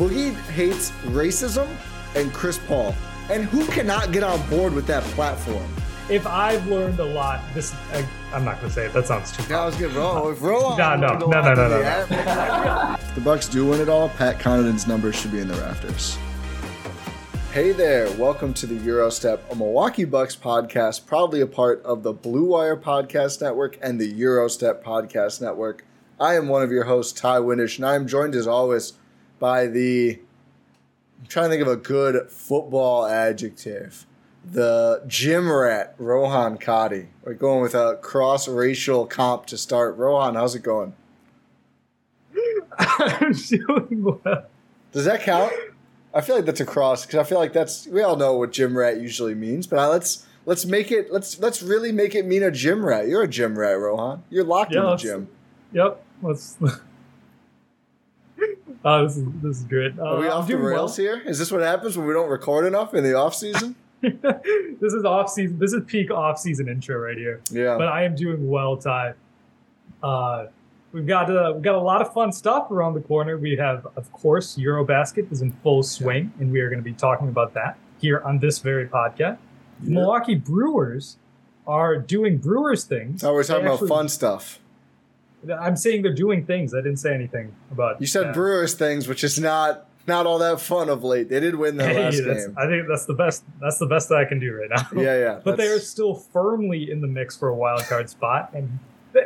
Boogie hates racism and Chris Paul. And who cannot get on board with that platform? If I've learned a lot, this I, I'm not gonna say it. That sounds too. I was good. Roll, if roll on. No, no, no, no, no, no, If the Bucks do win it all, Pat Connaughton's numbers should be in the rafters. Hey there, welcome to the Eurostep, a Milwaukee Bucks podcast, proudly a part of the Blue Wire Podcast Network and the Eurostep Podcast Network. I am one of your hosts, Ty Windish, and I am joined as always by the. I'm trying to think of a good football adjective. The gym rat, Rohan Kadi. We're going with a cross racial comp to start. Rohan, how's it going? I'm doing well. Does that count? I feel like that's a cross because I feel like that's we all know what gym rat usually means, but let's let's make it let's let's really make it mean a gym rat. You're a gym rat, Rohan. You're locked Yeah, in the gym. Yep. Let's. oh, this is this is good. Uh, Are we off the doing well. rails here? Is this what happens when we don't record enough in the off season? this is off season. This is peak off season intro right here. Yeah. But I am doing well, Ty. Uh, we've got uh, we've got a lot of fun stuff around the corner. We have, of course, Eurobasket is in full swing, and we are going to be talking about that here on this very podcast. The Milwaukee Brewers are doing Brewers things. Now we're talking They about actually- fun stuff. I'm saying they're doing things. I didn't say anything about. You said that. Brewers things, which is not not all that fun of late. They did win their Hey, last game. I think that's the best. That's the best that I can do right now. Yeah, yeah. but they are still firmly in the mix for a wild card spot. And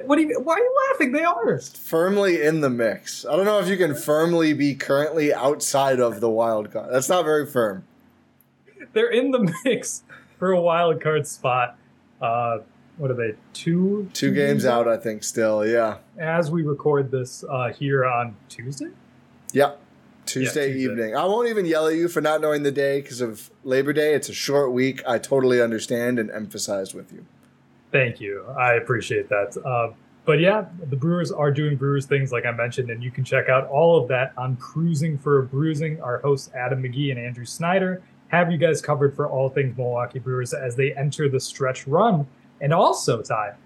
what do you? Why are you laughing? They are. firmly in the mix. I don't know if you can firmly be currently outside of the wild card. That's not very firm. They're in the mix for a wild card spot. Uh, what are they? Two Two games out, I think. Still, yeah. as we record this uh, here on Tuesday. Yep. Tuesday, Tuesday. evening. I won't even yell at you for not knowing the day because of Labor Day. It's a short week. I totally understand and emphasize with you. Thank you. I appreciate that. Uh, but yeah, the Brewers are doing Brewers things, like I mentioned, and you can check out all of that on Cruising for a Bruising. Our hosts, Adam McGee and Andrew Snyder, have you guys covered for all things Milwaukee Brewers as they enter the stretch run. And also, Ty,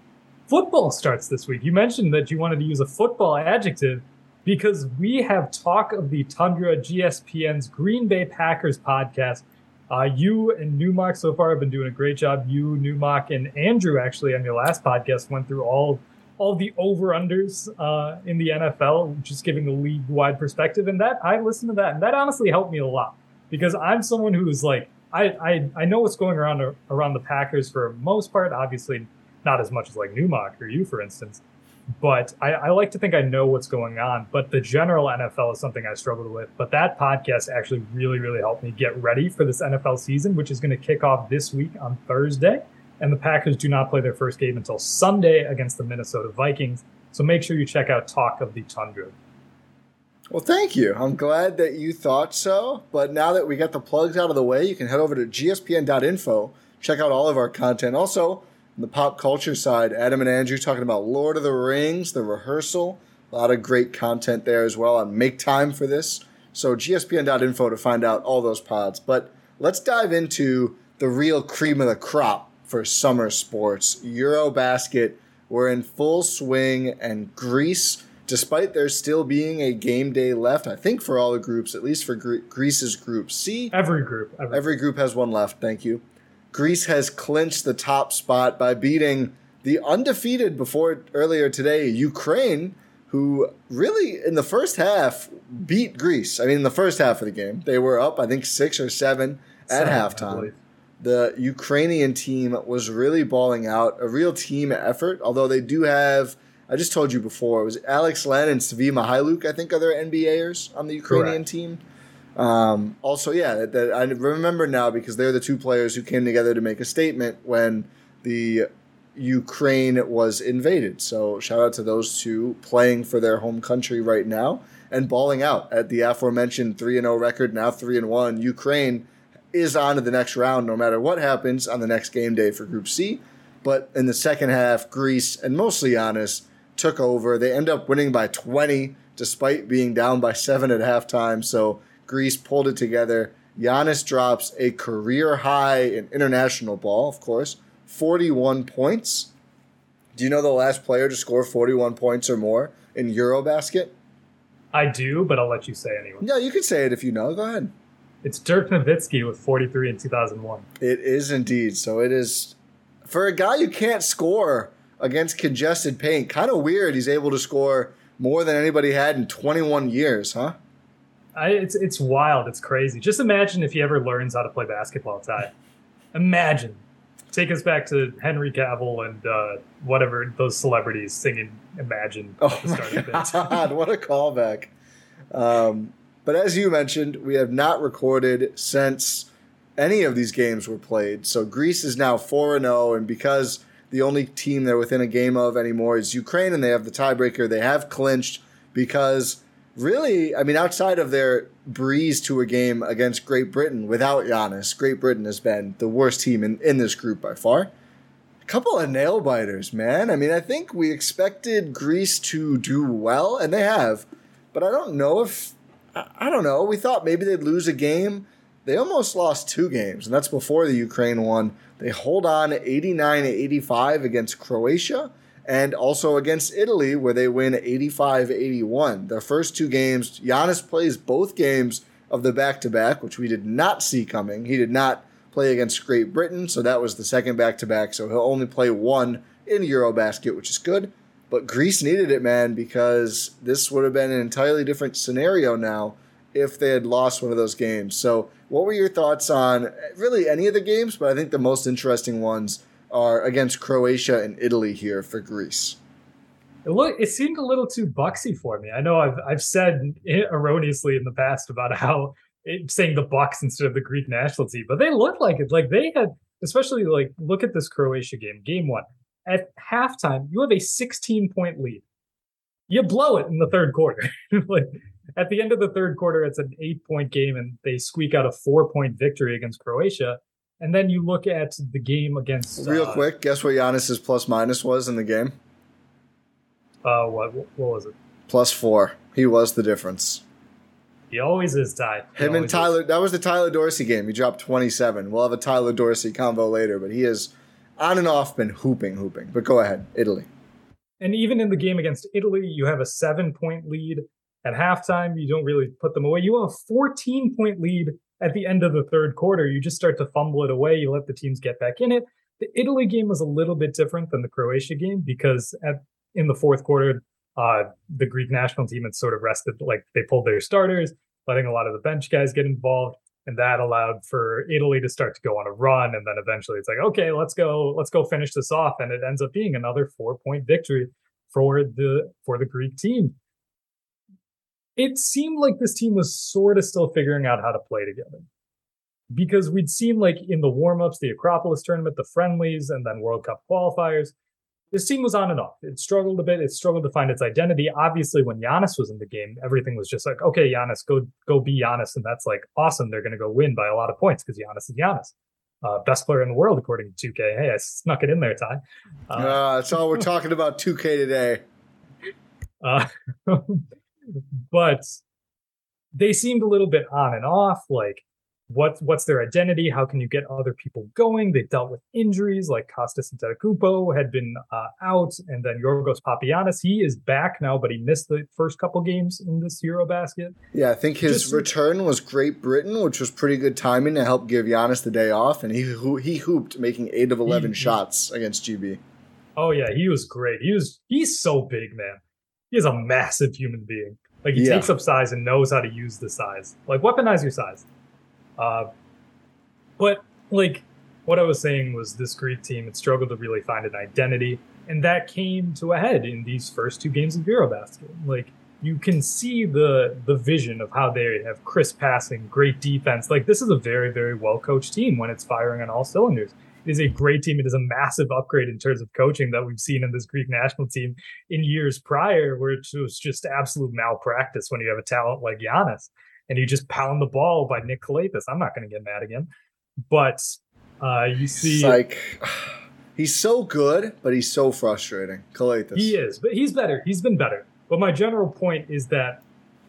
football starts this week. You mentioned that you wanted to use a football adjective because we have talk of the Tundra GSPN's Green Bay Packers podcast. Uh, you and Newmark so far have been doing a great job. You, Newmark, and Andrew actually on your last podcast went through all all the over unders uh, in the NFL, just giving the league wide perspective. And that I listened to that, and that honestly helped me a lot because I'm someone who's like I I, I know what's going around around the Packers for most part. Obviously, not as much as like Newmark or you, for instance. But I, I like to think I know what's going on. But the general NFL is something I struggled with. But that podcast actually really, really helped me get ready for this NFL season, which is going to kick off this week on Thursday. And the Packers do not play their first game until Sunday against the Minnesota Vikings. So make sure you check out Talk of the Tundra. Well, thank you. I'm glad that you thought so. But now that we got the plugs out of the way, you can head over to gspn.info, check out all of our content. Also, on the pop culture side, Adam and Andrew talking about Lord of the Rings, the rehearsal. A lot of great content there as well on Make Time for This. So, gspn.info to find out all those pods. But let's dive into the real cream of the crop for summer sports. Eurobasket We're in full swing, and Greece, despite there still being a game day left, I think for all the groups, at least for Gre- Greece's group C, every group, every. every group has one left. Thank you. Greece has clinched the top spot by beating the undefeated before earlier today Ukraine, who really in the first half beat Greece. I mean, in the first half of the game, they were up, I think, six or seven at seven, halftime. The Ukrainian team was really balling out, a real team effort, although they do have. I just told you before, it was Alex Len and Svi Mykhailiuk, I think, are their NBAers on the Ukrainian Correct. team. Um, also, yeah, that, that I remember now because they're the two players who came together to make a statement when the Ukraine was invaded. So shout out to those two playing for their home country right now and balling out at the aforementioned 3 0 record, now 3 and 1. Ukraine is on to the next round no matter what happens on the next game day for Group C. But in the second half, Greece and mostly Giannis took over. They end up winning by 20 despite being down by 7 at halftime. So Greece pulled it together. Giannis drops a career high in international ball, of course, 41 points. Do you know the last player to score 41 points or more in Eurobasket? I do, but I'll let you say anyway. Yeah, you can say it if you know. Go ahead. It's Dirk Nowitzki with 43 in 2001. It is indeed. So it is for a guy who can't score against congested paint. Kind of weird. He's able to score more than anybody had in 21 years, huh? I, it's it's wild. It's crazy. Just imagine if he ever learns how to play basketball, Ty. Imagine. Take us back to Henry Cavill and uh, whatever those celebrities singing "Imagine." Oh my god! what a callback. Um, but as you mentioned, we have not recorded since any of these games were played. So Greece is now four and zero, oh, and because the only team they're within a game of anymore is Ukraine, and they have the tiebreaker, they have clinched because really, I mean, outside of their breeze to a game against Great Britain without Giannis, Great Britain has been the worst team in, in this group by far. A couple of nail biters, man. I mean, I think we expected Greece to do well, and they have, but I don't know if, I don't know. We thought maybe they'd lose a game. They almost lost two games, and that's before the Ukraine one. They hold on 89 85 against Croatia and also against Italy, where they win 85 81. Their first two games, Giannis plays both games of the back to back, which we did not see coming. He did not play against Great Britain, so that was the second back to back, so he'll only play one in Eurobasket, which is good. But Greece needed it, man, because this would have been an entirely different scenario now if they had lost one of those games. So, what were your thoughts on really any of the games? But I think the most interesting ones are against Croatia and Italy here for Greece. It look, it seemed a little too bucksy for me. I know I've I've said erroneously in the past about how it, saying the Bucks instead of the Greek national team, but they looked like it. Like they had, especially like look at this Croatia game, game one. At halftime, you have a 16 point lead. You blow it in the third quarter. like at the end of the third quarter, it's an eight point game, and they squeak out a four point victory against Croatia. And then you look at the game against. Real uh, quick, guess what Giannis's plus minus was in the game? Uh, what what was it? Plus four. He was the difference. He always is Ty. Him and Tyler. Is. That was the Tyler Dorsey game. He dropped twenty seven. We'll have a Tyler Dorsey combo later, but he has on and off been hooping, hooping. But go ahead, Italy. And even in the game against Italy, you have a seven point lead at halftime. You don't really put them away. You have a fourteen point lead at the end of the third quarter, you just start to fumble it away. You let the teams get back in it. The Italy game was a little bit different than the Croatia game because at in the fourth quarter, uh, the Greek national team had sort of rested, like they pulled their starters, letting a lot of the bench guys get involved, and that allowed for Italy to start to go on a run. And then eventually, it's like, okay, let's go, let's go finish this off, and it ends up being another four point victory for the for the Greek team it seemed like this team was sort of still figuring out how to play together. Because we'd seen like in the warm-ups, the Acropolis tournament, the friendlies, and then World Cup qualifiers, this team was on and off. It struggled a bit. It struggled to find its identity. Obviously, when Giannis was in the game, everything was just like, okay, Giannis, go go be Giannis, and that's like awesome. They're going to go win by a lot of points because Giannis is Giannis, uh, best player in the world according to 2K. Hey, I snuck it in there, Ty. Uh, uh, that's all we're talking about 2K today. Uh, but they seemed a little bit on and off. Like what what's their identity? How can you get other people going? They dealt with injuries like Kostas Antetokounmpo had been uh, out, and then Yorgos Papagiannis. He is back now, but he missed the first couple games in this EuroBasket. Yeah, I think his Just, return was Great Britain, which was pretty good timing to help give Giannis the day off, and he he hooped, making eight of eleven he, shots against GB. Oh yeah, he was great. He was he's so big, man. He is a massive human being. Like he yeah. takes up size and knows how to use the size. Like weaponize your size. Uh, but like what I was saying was this Greek team had struggled to really find an identity, and that came to a head in these first two games of EuroBasket. Like you can see the the vision of how they have crisp passing, great defense. Like this is a very very well coached team when it's firing on all cylinders. It is a great team. It is a massive upgrade in terms of coaching that we've seen in this Greek national team in years prior, where it was just absolute malpractice when you have a talent like Giannis and you just pound the ball by Nick Calathes. I'm not going to get mad again. But uh, you see, it's like he's so good, but he's so frustrating. Calathes. He is, but he's better. He's been better. But my general point is that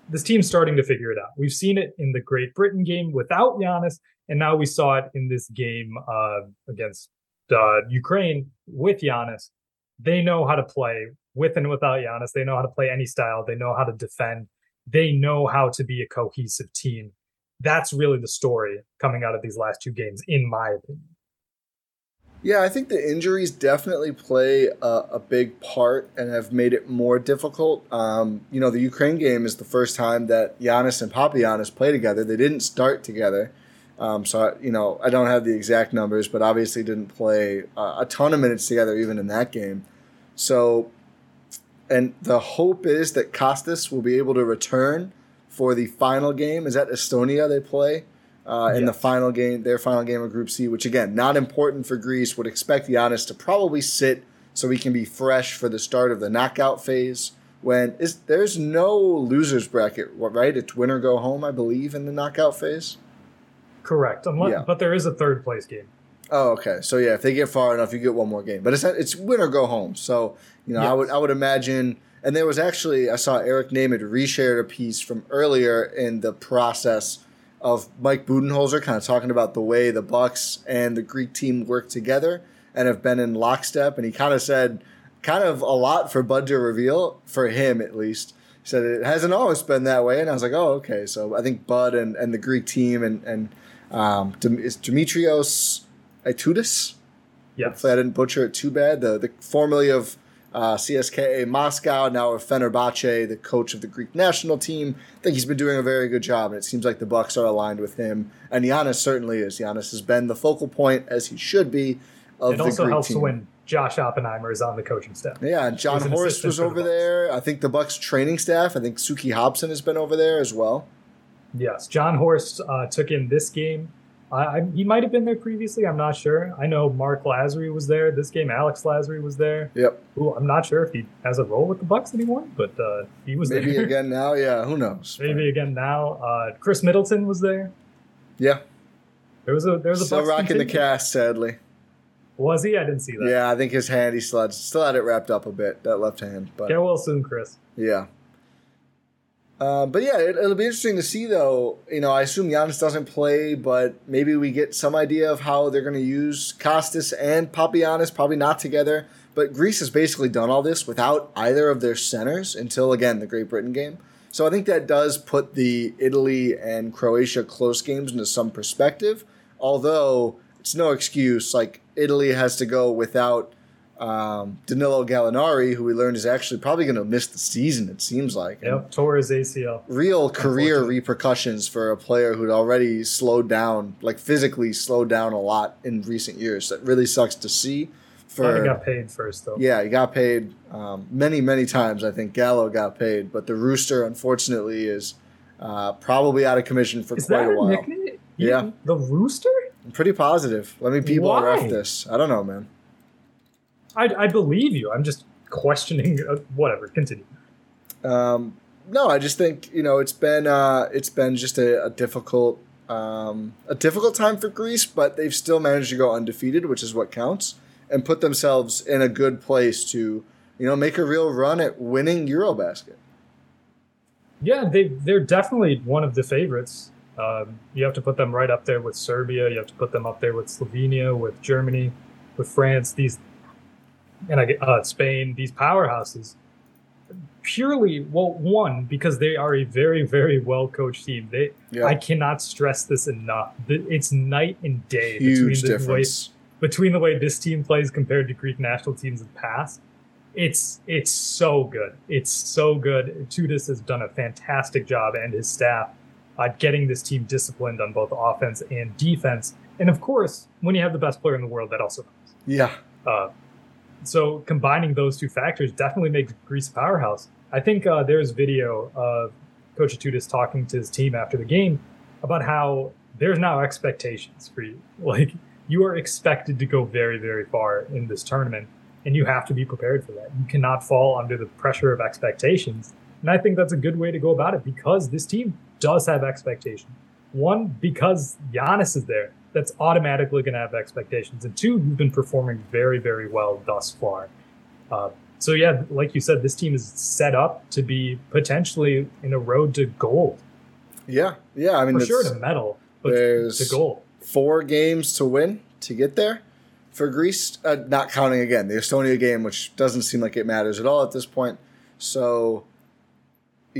this team's starting to figure it out. We've seen it in the Great Britain game without Giannis, and now we saw it in this game uh, against uh, Ukraine with Giannis. They know how to play with and without Giannis. They know how to play any style. They know how to defend they know how to be a cohesive team. That's really the story coming out of these last two games, in my opinion. Yeah, I think the injuries definitely play a, a big part and have made it more difficult. Um, you know, the Ukraine game is the first time that Giannis and Papagiannis play together. They didn't start together. Um, so, you know, I don't have the exact numbers, but obviously didn't play uh, a ton of minutes together even in that game. So and the hope is that Kostas will be able to return for the final game. Is that Estonia they play uh, in yes. the final game, their final game of Group C? Which again, not important for Greece. Would expect Giannis to probably sit so he can be fresh for the start of the knockout phase. When is there's no losers bracket, right? It's win or go home, I believe, in the knockout phase. Correct, Unless, yeah. but there is a third place game. Oh, okay. So yeah, if they get far enough, you get one more game. But it's it's win or go home. So you know, yes. I would I would imagine. And there was actually I saw Eric Nehm reshared a piece from earlier in the process of Mike Budenholzer kind of talking about the way the Bucks and the Greek team work together and have been in lockstep. And he kind of said kind of a lot for Bud to reveal for him at least. He said it hasn't always been that way, and I was like, oh, okay. So I think Bud and, and the Greek team and and um, is Dimitrios Itoudis. Yeah, Hopefully I didn't butcher it too bad. The the formerly of uh, CSKA Moscow, now of Fenerbahce, the coach of the Greek national team. I think he's been doing a very good job, and it seems like the Bucks are aligned with him. And Giannis certainly is. Giannis has been the focal point, as he should be, of it the also Greek helps team. when Josh Oppenheimer is on the coaching staff. Yeah, and Jon Horst was over the there. I think the Bucks training staff. I think Suki Hobson has been over there as well. Yes, Jon Horst uh, took in this game I, he might have been there previously. I'm not sure. I know Mark Lasry was there. This game, Alex Lasry was there. Yep. Ooh, I'm not sure if he has a role with the Bucks anymore, but uh, he was Maybe there. again now. Yeah, who knows? Maybe again now. Uh, Khris Middleton was there. Yeah. There was a there was a still Bucks rocking the cast. Sadly. Was he? I didn't see that. Yeah, I think his hand he still had, still had it wrapped up a bit. That left hand. But get well soon, Khris. Yeah. Uh, but yeah, it, will be interesting to see though. You know, I assume Giannis doesn't play, but maybe we get some idea of how they're going to use Kostas and Papagiannis. Probably not together, but Greece has basically done all this without either of their centers until again the Great Britain game. So I think that does put the Italy and Croatia close games into some perspective. Although it's no excuse, like Italy has to go without um, Danilo Gallinari, who we learned is actually probably going to miss the season. It seems like. Yep, tore his ACL. Real career repercussions for a player who'd already slowed down, like physically slowed down a lot in recent years. That really sucks to see. For he got paid first though. Yeah, he got paid um, many, many times. I think Gallo got paid, but the Rooster, unfortunately, is uh, probably out of commission for is quite a while. Nickname? Yeah, the Rooster. I'm pretty positive. Let me people ref this. I don't know, man. I, I believe you. I'm just questioning. Uh, whatever. Continue. Um, no, I just think you know it's been uh, it's been just a, a difficult um, a difficult time for Greece, but they've still managed to go undefeated, which is what counts, and put themselves in a good place to you know make a real run at winning EuroBasket. Yeah, they they're definitely one of the favorites. Um, you have to put them right up there with Serbia. You have to put them up there with Slovenia, with Germany, with France. These and I get uh, Spain. These powerhouses. Purely, well, one because they are a very, very well coached team. They, Yeah. I cannot stress this enough. It's night and day Huge between the way difference. between the way this team plays compared to Greek national teams in the past. It's it's so good. It's so good. Tudis has done a fantastic job and his staff at getting this team disciplined on both offense and defense. And of course, when you have the best player in the world, that also helps. Yeah. Uh, so combining those two factors definitely makes Greece a powerhouse. I think uh, there's video of Coach Itoudis talking to his team after the game about how there's now expectations for you. Like you are expected to go very, very far in this tournament, and you have to be prepared for that. You cannot fall under the pressure of expectations. And I think that's a good way to go about it because this team does have expectations. One, because Giannis is there, that's automatically going to have expectations. And two, you've been performing very, very well thus far. Uh, so, yeah, like you said, this team is set up to be potentially in a road to gold. Yeah. Yeah. I mean, For sure to medal, but there's- to gold. four games to win to get there for Greece, uh, not counting again the Estonia game, which doesn't seem like it matters at all at this point. So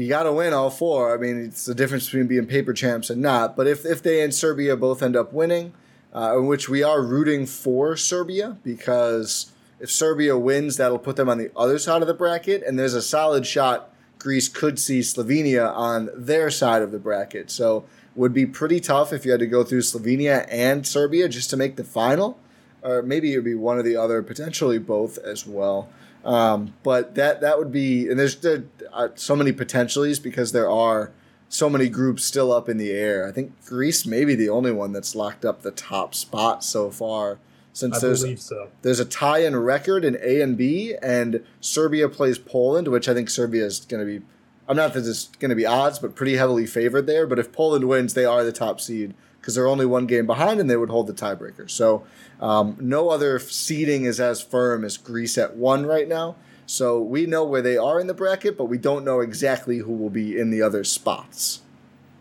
you got to win all four. I mean, it's the difference between being paper champs and not. But if, if they and Serbia both end up winning, uh, which we are rooting for Serbia because if Serbia wins, that'll put them on the other side of the bracket, and there's a solid shot Greece could see Slovenia on their side of the bracket. So would be pretty tough if you had to go through Slovenia and Serbia just to make the final, or maybe it would be one or the other, potentially both as well. Um, but that that would be, and there's there are so many potentialities because there are so many groups still up in the air. I think Greece may be the only one that's locked up the top spot so far. Since I there's believe so. there's a tie in record in A and B, and Serbia plays Poland, which I think Serbia is going to be. I'm not that it's going to be odds, but pretty heavily favored there. But if Poland wins, they are the top seed because they're only one game behind, and they would hold the tiebreaker. So um, no other seeding is as firm as Greece at one right now. So we know where they are in the bracket, but we don't know exactly who will be in the other spots.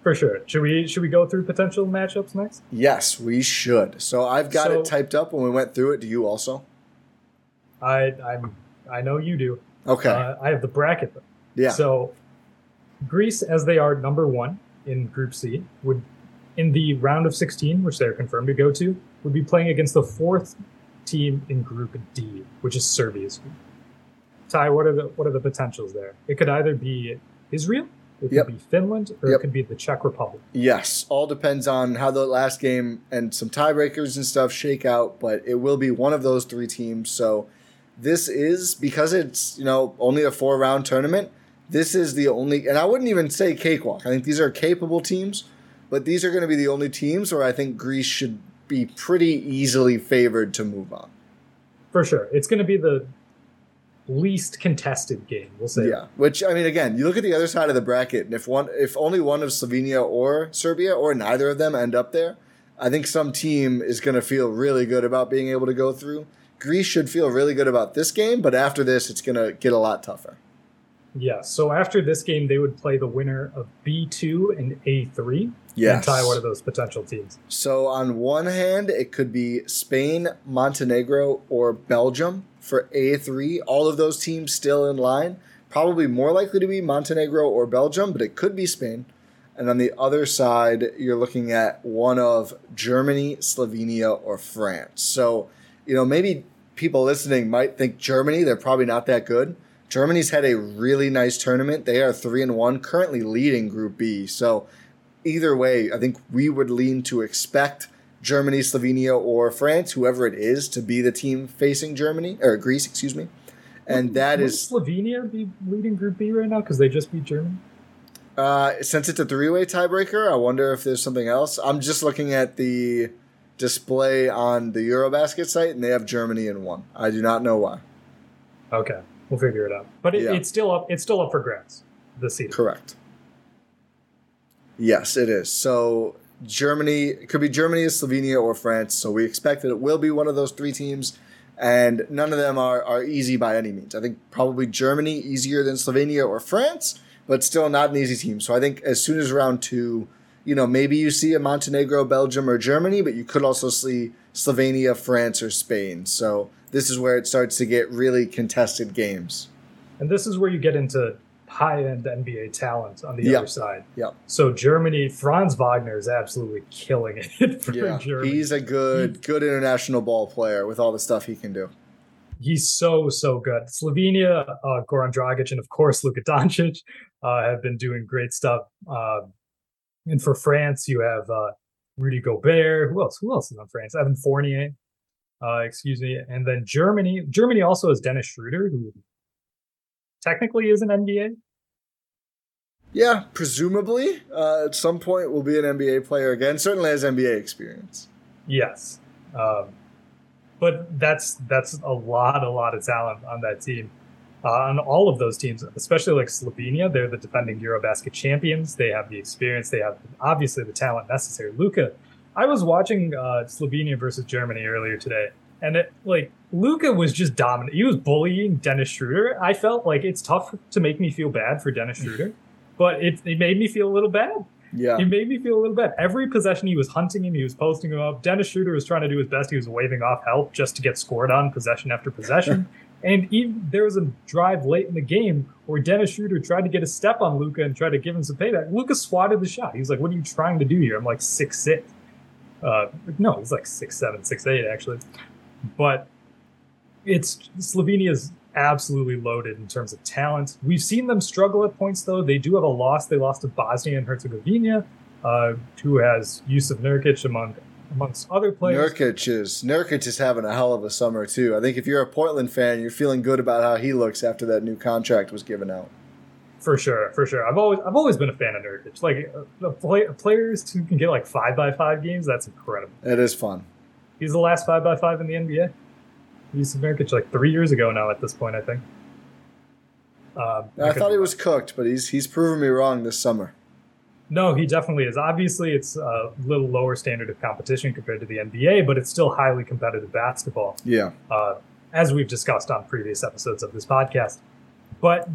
For sure. Should we should we go through potential matchups next? Yes, we should. So I've got So- it typed up when we went through it. Do you also? I I'm I know you do. Okay. Uh, I have the bracket though. yeah. So Greece, as they are number one in Group C, would in the round of 16, which they're confirmed to go to, would be playing against the fourth team in Group D, which is Serbia's group. Ty, what are the what are the potentials there? It could either be Israel, it could Yep. be Finland, or Yep. it could be the Czech Republic. Yes, all depends on how the last game and some tiebreakers and stuff shake out, but it will be one of those three teams. So this is because it's, you know, only a four round tournament. This is the only and I wouldn't even say cakewalk. I think these are capable teams, but these are going to be the only teams where I think Greece should be pretty easily favored to move on. For sure. It's going to be the least contested game, we'll say. Yeah, which I mean, again, you look at the other side of the bracket, and if one, if only one of Slovenia or Serbia or neither of them end up there, I think some team is going to feel really good about being able to go through. Greece should feel really good about this game, but after this, it's going to get a lot tougher. Yeah. So after this game, they would play the winner of B2 and A3. Yes. And Ty one of those potential teams? So on one hand, it could be Spain, Montenegro, or Belgium for A3. All of those teams still in line. Probably more likely to be Montenegro or Belgium, but it could be Spain. And on the other side, you're looking at one of Germany, Slovenia, or France. So, you know, maybe people listening might think Germany, they're probably not that good. Germany's had a really nice tournament. They are 3 and 1, currently leading Group B. So, either way, I think we would lean to expect Germany, Slovenia, or France, whoever it is, to be the team facing Germany or Greece, excuse me. And that Would is Slovenia be leading Group B right now because they just beat Germany? uh, since it's a three-way tiebreaker. I wonder if there's something else. I'm just looking at the display on the EuroBasket site, and they have Germany in one. I do not know why. Okay, we'll figure it out. But it, Yeah. it's still up. It's still up for grabs. The season. Correct. Yes, it is. So Germany it could be Germany, Slovenia, or France. So we expect that it will be one of those three teams, and none of them are, are easy by any means. I think probably Germany easier than Slovenia or France, but still not an easy team. So I think as soon as round two, you know, maybe you see a Montenegro, Belgium, or Germany, but you could also see Slovenia, France, or Spain. So this is where it starts to get really contested games. And this is where you get into high end NBA talent on the yep. other side. Yep. So Germany, Franz Wagner is absolutely killing it for yeah, Germany. He's a good, good international ball player with all the stuff he can do. He's so so good. Slovenia, uh, Goran Dragic, and of course Luka Doncic uh, have been doing great stuff. Uh, and for France, you have uh, Rudy Gobert. Who else? Who else is on France? Evan Fournier. Uh, excuse me. And then Germany. Germany also has Dennis Schroeder, who technically is an NBA. Yeah, presumably uh, at some point will be an NBA player again. Certainly has NBA experience. Yes, um, but that's that's a lot, a lot of talent on that team. Uh, on all of those teams, especially like Slovenia, they're the defending Eurobasket champions. They have the experience. They have obviously the talent necessary. Luka, I was watching uh, Slovenia versus Germany earlier today, and it like Luka was just dominant. He was bullying Dennis Schroeder. I felt like it's tough to make me feel bad for Dennis Schroeder, but it, it made me feel a little bad. Yeah. It made me feel a little bad. Every possession he was hunting him, he was posting him up. Dennis Schroeder was trying to do his best. He was waving off help just to get scored on possession after possession. and even there was a drive late in the game where Dennis Schroeder tried to get a step on Luka and tried to give him some payback. Luka swatted the shot. He was like, What are you trying to do here? I'm like six six. Uh, no, he's like six seven, six eight actually. But it's Slovenia's absolutely loaded in terms of talent. We've seen them struggle at points, though. They do have a loss. They lost to Bosnia and Herzegovina, uh, who has Jusuf Nurkic among amongst other players. Nurkic is Nurkic is having a hell of a summer too. I think if you're a Portland fan, you're feeling good about how he looks after that new contract was given out. For sure, for sure. I've always I've always been a fan of Nurkic. Like uh, the play, players who can get like five by five games, that's incredible. It is fun. He's the last five by five in the NBA. He's Nurkic like three years ago now. At this point, I think. Uh, I, I thought he was cooked, but he's he's proven me wrong this summer. No, he definitely is. Obviously, it's a little lower standard of competition compared to the NBA, but it's still highly competitive basketball. Yeah. Uh, as we've discussed on previous episodes of this podcast. But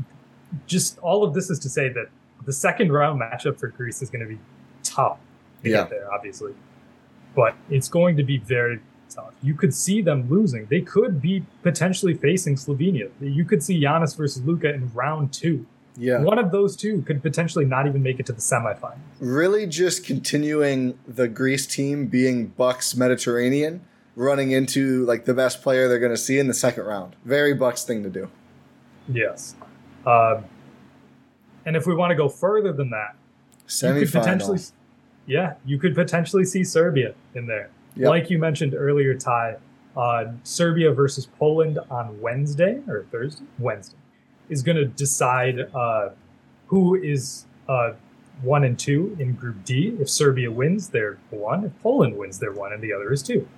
just all of this is to say that the second round matchup for Greece is going to be tough to yeah. get there, obviously. But it's going to be very tough. You could see them losing. They could be potentially facing Slovenia. You could see Giannis versus Luka in round two. Yeah. One of those two could potentially not even make it to the semifinals. Really just continuing the Greece team being Bucks Mediterranean, running into like the best player they're going to see in the second round. Very Bucks thing to do. Yes. Uh, and if we want to go further than that, Semi-final. you could potentially yeah, you could potentially see Serbia in there. Yep. Like you mentioned earlier, Ty, uh, Serbia versus Poland on Wednesday or Thursday? Wednesday is going to decide uh, who is uh, one and two in Group D. If Serbia wins, they're one. If Poland wins, they're one, and the other is two.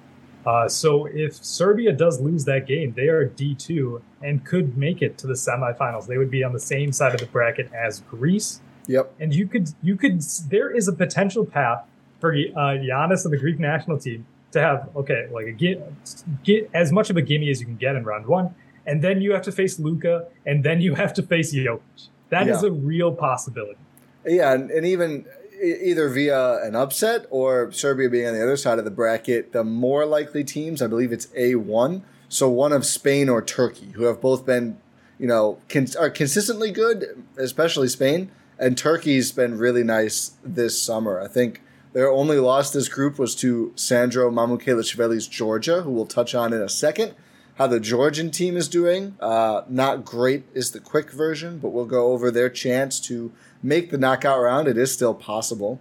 Uh, so if Serbia does lose that game, they are D2 and could make it to the semifinals. They would be on the same side of the bracket as Greece. Yep. And you could, you could, there is a potential path for uh, Giannis and the Greek national team to have, okay, like a, get, get as much of a gimme as you can get in round one and then you have to face Luka, and then you have to face Jokic. That yeah. is a real possibility. Yeah, and, and even either via an upset or Serbia being on the other side of the bracket, the more likely teams, I believe it's A1. So one of Spain or Turkey, who have both been, you know, cons- are consistently good, especially Spain. And Turkey's been really nice this summer. I think their only loss this group was to Sandro Mamukelashvili's Georgia, who we'll touch on in a second how the Georgian team is doing. Uh, not great is the quick version, but we'll go over their chance to make the knockout round. It is still possible.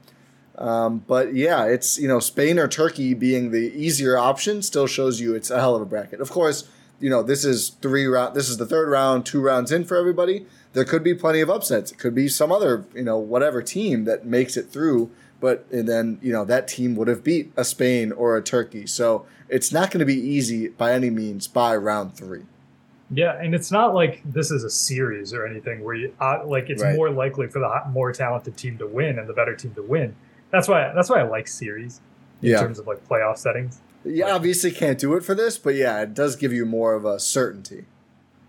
Um, but yeah, it's you know Spain or Turkey being the easier option still shows you it's a hell of a bracket. Of course, you know this is three round. This is the third round, two rounds in for everybody. There could be plenty of upsets. It could be some other you know whatever team that makes it through. But and then you know that team would have beat a Spain or a Turkey. So it's not going to be easy by any means by round three. Yeah, and it's not like this is a series or anything where you uh, like it's right. more likely for the more talented team to win and the better team to win. That's why that's why I like series in yeah. terms of like playoff settings. Yeah, like, obviously can't do it for this, but yeah, it does give you more of a certainty.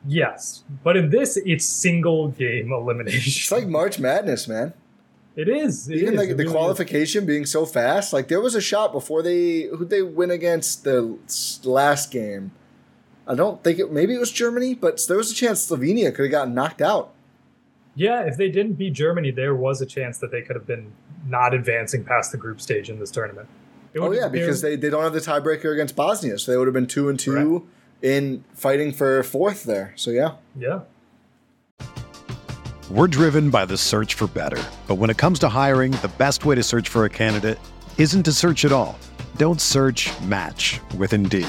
Yes, but in this, it's single game elimination. It's like March Madness, man. It is. It Even is. like the really qualification being so fast, like there was a shot before they who they win against the last game. I don't think it. Maybe it was Germany, but there was a chance Slovenia could have gotten knocked out. Yeah, if they didn't beat Germany, there was a chance that they could have been not advancing past the group stage in this tournament. Oh yeah, because they're- they, they don't have the tiebreaker against Bosnia, so they would have been two and two in fighting for fourth there. So yeah, yeah. We're driven by the search for better. But when it comes to hiring, the best way to search for a candidate isn't to search at all. Don't search match with Indeed.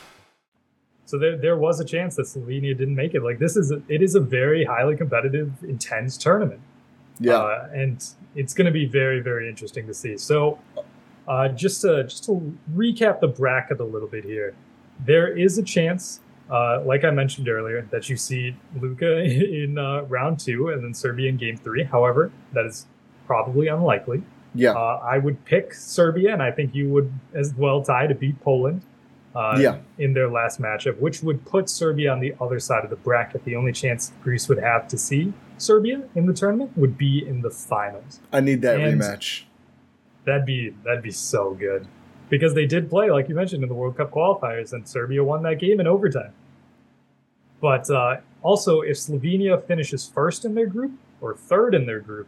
So there, there was a chance that Slovenia didn't make it. Like this is a, it is a very highly competitive, intense tournament. yeah. uh, and it's going to be very very interesting to see. So, uh, just to just to recap the bracket a little bit here, there is a chance, uh, like I mentioned earlier, that you see Luka in uh, round two and then Serbia in game three. However, that is probably unlikely. yeah. Uh, I would pick Serbia, and I think you would as well Ty to beat Poland. Uh, Yeah. In their last matchup, which would put Serbia on the other side of the bracket. The only chance Greece would have to see Serbia in the tournament would be in the finals. I need that and- rematch. That'd be that'd be so good because they did play, like you mentioned, in the World Cup qualifiers, and Serbia won that game in overtime. But uh, also, if Slovenia finishes first in their group or third in their group,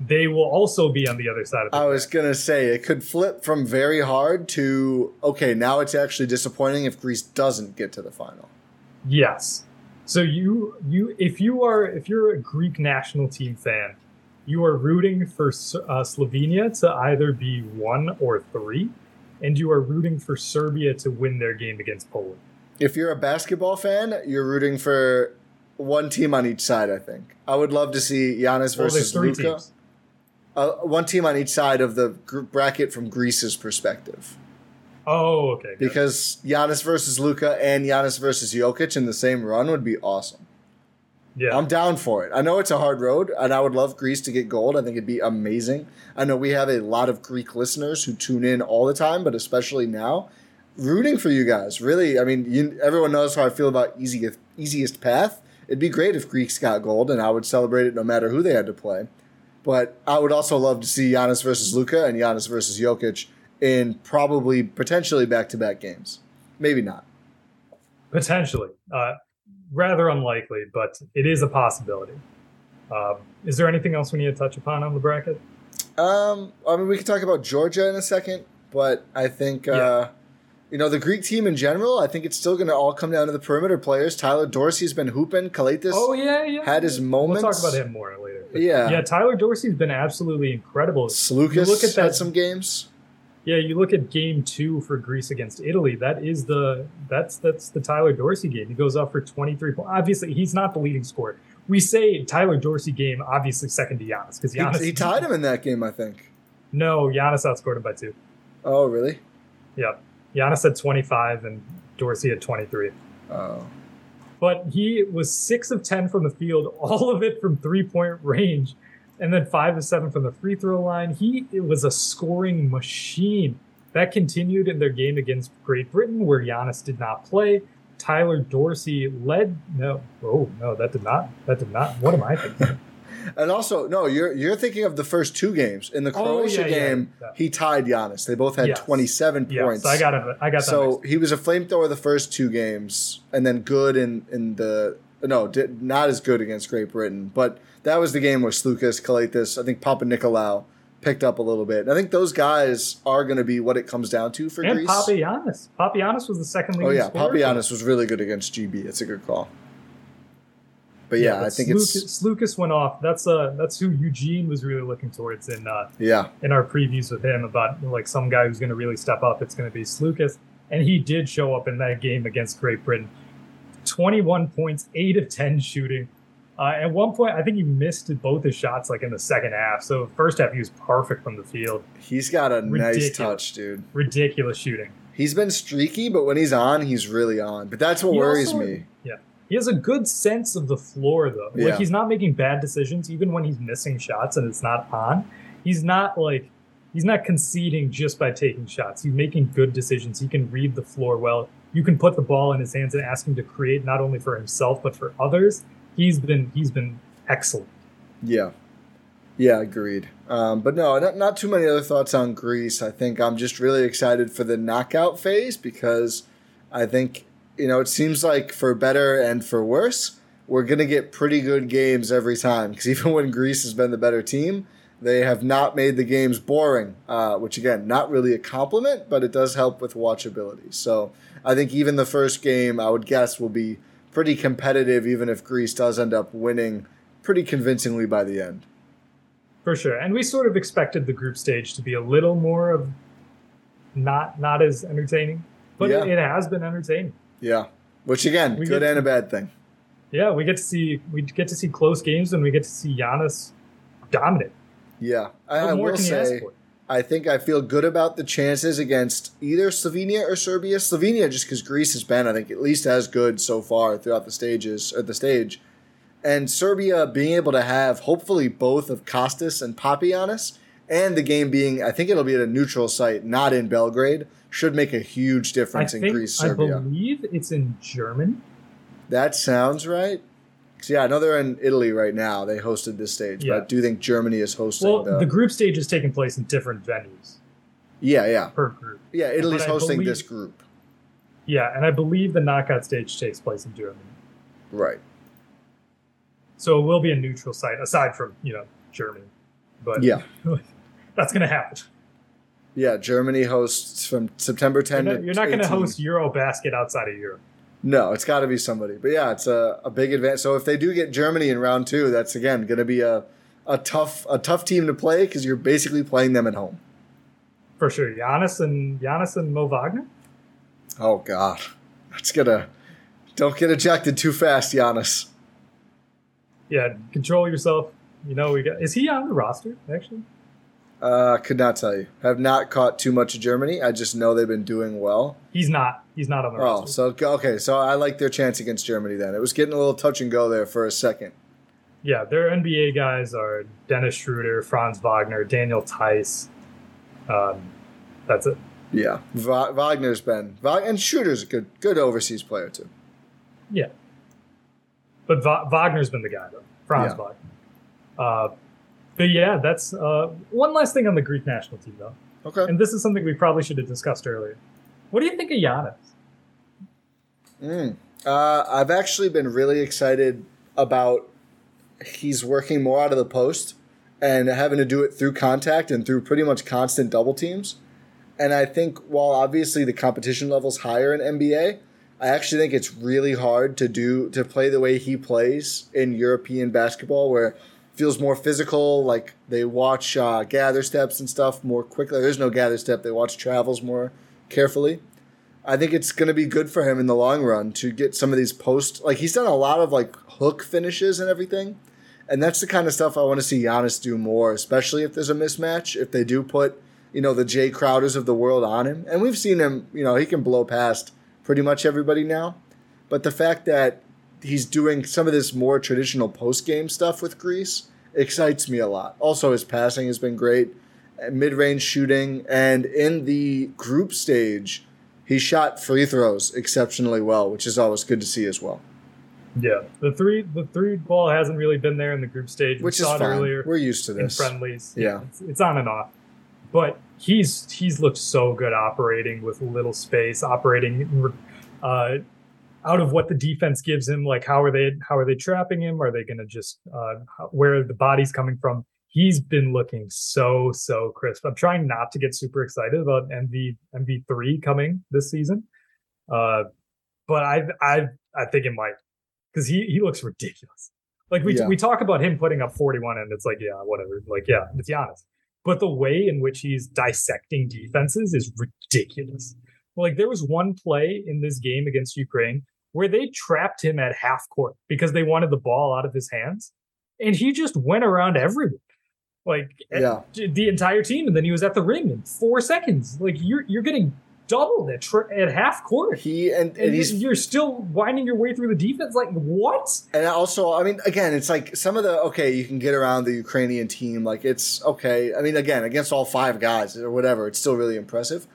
they will also be on the other side of the I was gonna say it could flip from very hard to okay. Now it's actually disappointing if Greece doesn't get to the final. Yes. So you you if you are if you're a Greek national team fan, you are rooting for uh, Slovenia to either be one or three, and you are rooting for Serbia to win their game against Poland. If you're a basketball fan, you're rooting for one team on each side. I think I would love to see Giannis Well, versus Luka. teams. Uh, one team on each side of the bracket from Greece's perspective. Oh, okay. good. Because Giannis versus Luka and Giannis versus Jokic in the same run would be awesome. yeah, I'm down for it. I know it's a hard road, and I would love Greece to get gold. I think it'd be amazing. I know we have a lot of Greek listeners who tune in all the time, but especially now, rooting for you guys. Really, I mean, you, everyone knows how I feel about easiest easiest path. It'd be great if Greeks got gold, and I would celebrate it no matter who they had to play. But I would also love to see Giannis versus Luka and Giannis versus Jokic in probably potentially back to back games. Maybe not. potentially. Uh, rather unlikely, but it is a possibility. Um, is there anything else we need to touch upon on the bracket? Um, I mean, we could talk about Georgia in a second, but I think, uh, Yeah. you know, the Greek team in general, I think it's still going to all come down to the perimeter players. Tyler Dorsey's been hooping. Calathes Oh yeah, yeah. had his We'll talk about him more later. But Yeah. yeah. Tyler Dorsey's been absolutely incredible. Sloukas look at had that- some games. Yeah, you look at game two for Greece against Italy. That is the that's that's the Tyler Dorsey game. He goes off for 23 points. Obviously, he's not the leading scorer. We say Tyler Dorsey game, obviously second to Giannis because He, Giannis he tied him in that game, I think. No, Giannis outscored him by two. Oh, really? Yeah, Giannis had 25 and Dorsey had 23. Oh. But he was six of 10 from the field, all of it from three point range, and then five of seven from the free throw line. He was a scoring machine. That continued in their game against Great Britain, where Giannis did not play. Tyler Dorsey led. No, oh no, that did not. That did not. What am I thinking? And also, no, you're you're thinking of the first two games. In the Oh, Croatia yeah, yeah, game, yeah. he tied Giannis. They both had Yes. 27 yes, points. I got it. I got that. so he was a flamethrower the first two games, and then good in in the no, did, not as good against Great Britain. But that was the game where Sloukas, Calathes, I think Papanikolaou picked up a little bit. And I think those guys are going to be what it comes down to for and Greece. Papagiannis. Papagiannis was the second oh, leading oh yeah. Papagiannis was really good against GB. It's a good call. But yeah, I think it's Sloukas went off. That's uh that's who Eugene was really looking towards in uh yeah, in our previews with him about like some guy who's going to really step up. It's going to be Sloukas, and he did show up in that game against Great Britain. Twenty-one points, eight of ten shooting. Uh, at one point, I think he missed both his shots like in the second half. So first half, he was perfect from the field. he's got a nice touch, dude. Ridiculous shooting. He's been streaky, but when he's on, he's really on. But that's what He worries also- me. He has a good sense of the floor, though. Yeah. Like, he's not making bad decisions, even when he's missing shots and it's not on. He's not like, he's not conceding just by taking shots. He's making good decisions. He can read the floor well. You can put the ball in his hands and ask him to create not only for himself, but for others. He's been, he's been excellent. Yeah. Yeah, agreed. Um, but no, not, not too many other thoughts on Greece. I think I'm just really excited for the knockout phase because I think, you know, it seems like for better and for worse, we're going to get pretty good games every time. Because even when Greece has been the better team, they have not made the games boring, uh, which again, not really a compliment, but it does help with watchability. So I think even the first game, I would guess, will be pretty competitive, even if Greece does end up winning pretty convincingly by the end. For sure. And we sort of expected the group stage to be a little more of not, not as entertaining, but Yeah. it, it has been entertaining. Yeah. Which again, We good get- and a bad thing. Yeah, we get to see we get to see close games and we get to see Giannis dominant. Yeah. I, I will can you ask say. I think I feel good about the chances against either Slovenia or Serbia. Slovenia, just because Greece has been, I think, at least as good so far throughout the stages or the stage. And Serbia being able to have hopefully both of Costas and Papagiannis, and the game being, I think it'll be at a neutral site, not in Belgrade, should make a huge I difference in think Greece I Serbia. believe it's in Germany. That sounds right. yeah, I know they're in Italy right now. They hosted this stage, Yeah. but I do think Germany is hosting Well, the. the group stage is taking place in different venues yeah, yeah, per group. yeah. Italy's But hosting believe- this group, Yeah, and I believe the knockout stage takes place in Germany. right? So it will be a neutral site aside from, you know, Germany. But Yeah, that's going to happen. Yeah. Germany hosts from September You're 10 not, to you're not going to host Eurobasket outside of Europe. No, it's got to be somebody. But yeah, it's a, a big advance. So if they do get Germany in round two, that's again going to be a a tough a tough team to play because you're basically playing them at home. For sure. Giannis and Giannis and Mo Wagner? Oh God, that's gonna don't get ejected too fast, Giannis. Yeah, control yourself. You know, we got is he on the roster, actually? Uh, could not tell you. Have not caught too much of Germany. I just know they've been doing well. He's not. He's not on the Oh, roster. so okay. So I like their chance against Germany. Then it was getting a little touch and go there for a second. Yeah, their NBA guys are Dennis Schroeder, Franz Wagner, Daniel Theis. Um, that's it. Yeah, Va- Wagner's been and Shooter's a good good overseas player too. Yeah. But Va- Wagner's been the guy, though. Franz Yeah. Wagner. Uh, but yeah, that's uh, one last thing on the Greek national team, though. Okay. And this is something we probably should have discussed earlier. What do you think of Giannis? Mm. Uh, I've actually been really excited about he's working more out of the post and having to do it through contact and through pretty much constant double teams. And I think while obviously the competition level's higher in NBA, I actually think it's really hard to do to play the way he plays in European basketball where feels more physical. Like they watch uh, gather steps and stuff more quickly. There's no gather step. They watch travels more carefully. I think it's going to be good for him in the long run to get some of these post. Like he's done a lot of like hook finishes and everything, and that's the kind of stuff I want to see Giannis do more, especially if there's a mismatch. If they do put you know the Jae Crowders of the world on him, and we've seen him. You know he can blow past pretty much everybody now, but the fact that he's doing some of this more traditional post game stuff with Greece excites me a lot. Also, his passing has been great, mid range shooting, and in the group stage he shot free throws exceptionally well, which is always good to see as well. Yeah, the three the three ball hasn't really been there in the group stage. Which is fine. Earlier We're used to this in friendlies. Yeah, yeah. It's, it's, on and off, but he's he's looked so good operating with little space, operating uh, out of what the defense gives him. Like how are they how are they trapping him? Are they going to just uh, where the body's coming from? he's been looking so so crisp. I'm trying not to get super excited about MV MV three coming this season, uh, but I I I think it might because he he looks ridiculous. Like we yeah. we talk about him putting up 41, and it's like yeah whatever. Like yeah, it's Giannis. But the way in which he's dissecting defenses is ridiculous. Like there was one play in this game against Ukraine where they trapped him at half court because they wanted the ball out of his hands, and he just went around everyone like eh, yeah. the entire team, and then he was at the rim in four seconds. Like you're you're getting doubled at at half court. He and, and, and he's you're still winding your way through the defense. Like what? And also, I mean, again, it's like some of the okay, you can get around the Ukrainian team. Like it's okay. I mean, again, against all five guys or whatever, it's still really impressive.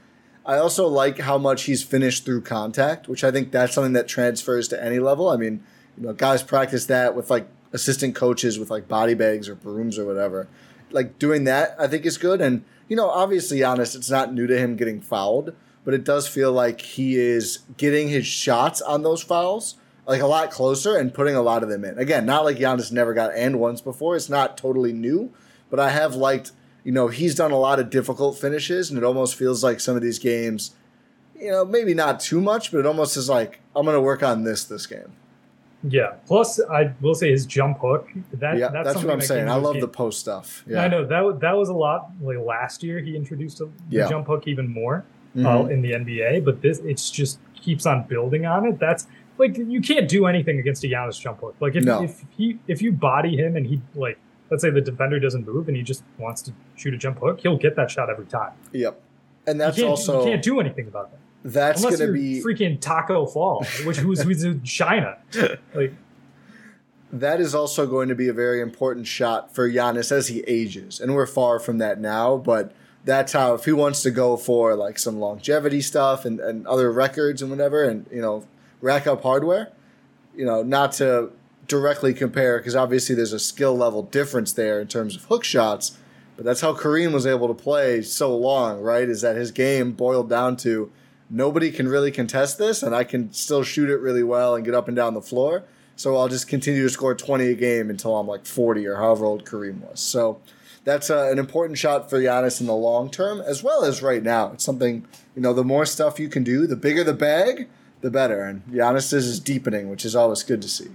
I also like how much he's finished through contact, which I think that's something that transfers to any level. I mean, you know, guys practice that with like assistant coaches with like body bags or brooms or whatever like doing that, I think is good. And you know, obviously, honest, it's not new to him getting fouled, but it does feel like he is getting his shots on those fouls like a lot closer and putting a lot of them in. Again, not like Giannis never got and once before. It's not totally new, but I have liked. You know, he's done a lot of difficult finishes, and it almost feels like some of these games, you know, maybe not too much, but it almost is like I'm going to work on this this game. Yeah. Plus, I will say his jump hook. That yeah, that's, that's what I'm saying. I love game. the post stuff. Yeah, I know that that was a lot. Like last year, he introduced a, yeah. jump hook even more mm-hmm. uh, in the NBA. But this, it's just keeps on building on it. That's like you can't do anything against a Giannis jump hook. Like if no. if he if you body him and he like let's say the defender doesn't move and he just wants to shoot a jump hook, he'll get that shot every time. Yep. And that's you also you can't do anything about that. That's going to be freaking Taco Fall, which who's who's in China. Like that is also going to be a very important shot for Giannis as he ages, and we're far from that now. But that's how if he wants to go for like some longevity stuff and, and other records and whatever, and you know rack up hardware, you know, not to directly compare because obviously there's a skill level difference there in terms of hook shots. But that's how Kareem was able to play so long, right? Is that his game boiled down to nobody can really contest this, and I can still shoot it really well and get up and down the floor. So I'll just continue to score 20 a game until I'm like 40 or however old Kareem was. So that's uh, an important shot for Giannis in the long term, as well as right now. It's something, you know, the more stuff you can do, the bigger the bag, the better. And Giannis is deepening, which is always good to see.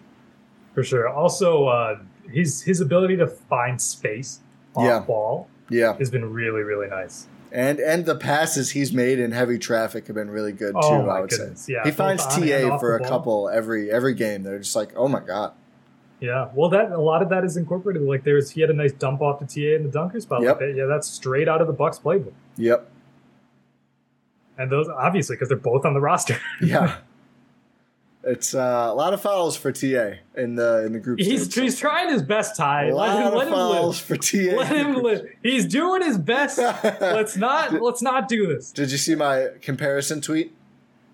For sure. Also, uh, his his ability to find space off yeah. ball yeah. has been really, really nice. And and the passes he's made in heavy traffic have been really good too. Oh I would goodness. say. Yeah, he finds TA for a couple every every game. They're just like, oh my god. Yeah, well, that a lot of that is incorporated. Like there's he had a nice dump off to TA in the dunker spot. Yep. Like yeah, that's straight out of the Bucks playbook. Yep. And those obviously because they're both on the roster. yeah. It's uh, a lot of fouls for TA in the in the group. He's stage, he's trying his best, Ty. A lot let him, of let fouls for TA. Let him live. He's doing his best. let's not let's not do this. Did you see my comparison tweet?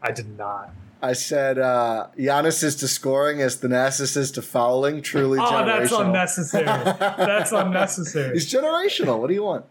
I did not. I said uh, Giannis is to scoring as Thanasis is to fouling. Truly, oh, generational. that's unnecessary. that's unnecessary. He's generational. What do you want?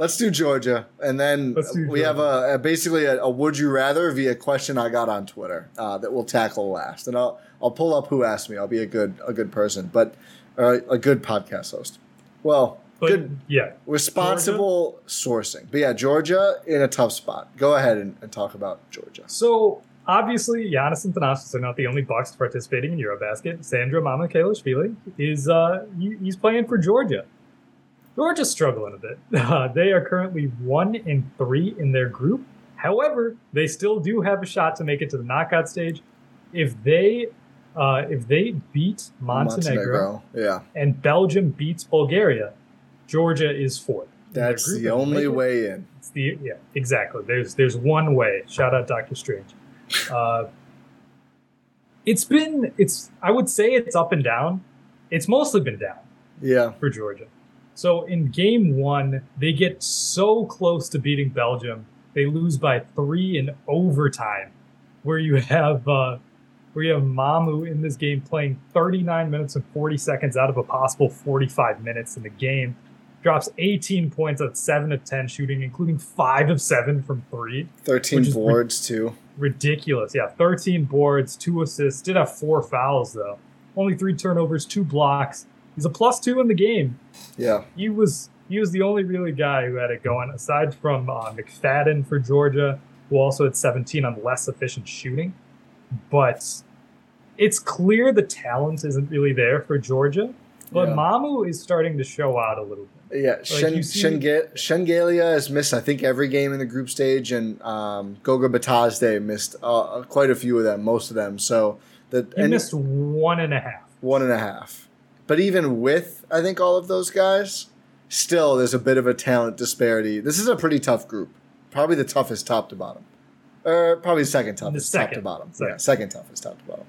Let's do Georgia, and then we Georgia. have a, a basically a, a, would you rather via question I got on Twitter uh, that we'll tackle last, and I'll I'll pull up who asked me. I'll be a good a good person, but uh, a good podcast host. Well, but, good, yeah, responsible Georgia? sourcing. But yeah, Georgia in a tough spot. Go ahead and, and talk about Georgia. So obviously, Giannis and Thanasis are not the only Bucks participating in Eurobasket. Sandra Sandro Mamukelashvili is uh, he, he's playing for Georgia. Georgia's struggling a bit. Uh, they are currently one and three in their group. However, they still do have a shot to make it to the knockout stage. If they uh, if they beat Montenegro, Montenegro. Yeah. and Belgium beats Bulgaria, Georgia is fourth. That's the only way in. It's the yeah, exactly. There's there's one way. Shout out Doctor Strange. Uh, it's been it's I would say it's up and down. It's mostly been down Yeah. for Georgia. So in game one, they get so close to beating Belgium, they lose by three in overtime, where you have uh, where you have Mamu in this game playing 39 minutes and 40 seconds out of a possible 45 minutes in the game. Drops 18 points at 7 of 10 shooting, including 5 of 7 from 3. 13 Which is re- boards, too. Ridiculous. Yeah, 13 boards, 2 assists. Did have 4 fouls, though. Only 3 turnovers, 2 blocks. He's a plus 2 in the game Yeah. he was he was the only really guy who had it going aside from uh, McFadden for Georgia, who also had 17 on less efficient shooting. But it's clear the talent isn't really there for Georgia. But Yeah. Mamu is starting to show out a little bit. Yeah, Shen, see- Shenge- Shengelia has missed, I think, every game in the group stage, and um, Goga Bitadze missed uh, quite a few of them, most of them. So the He and missed one and a half. one and a half. But even with, I think, all of those guys, still there's a bit of a talent disparity. This is a pretty tough group. Probably the toughest top to bottom. Or probably second toughest top to bottom. Second. Yeah, second toughest top to bottom.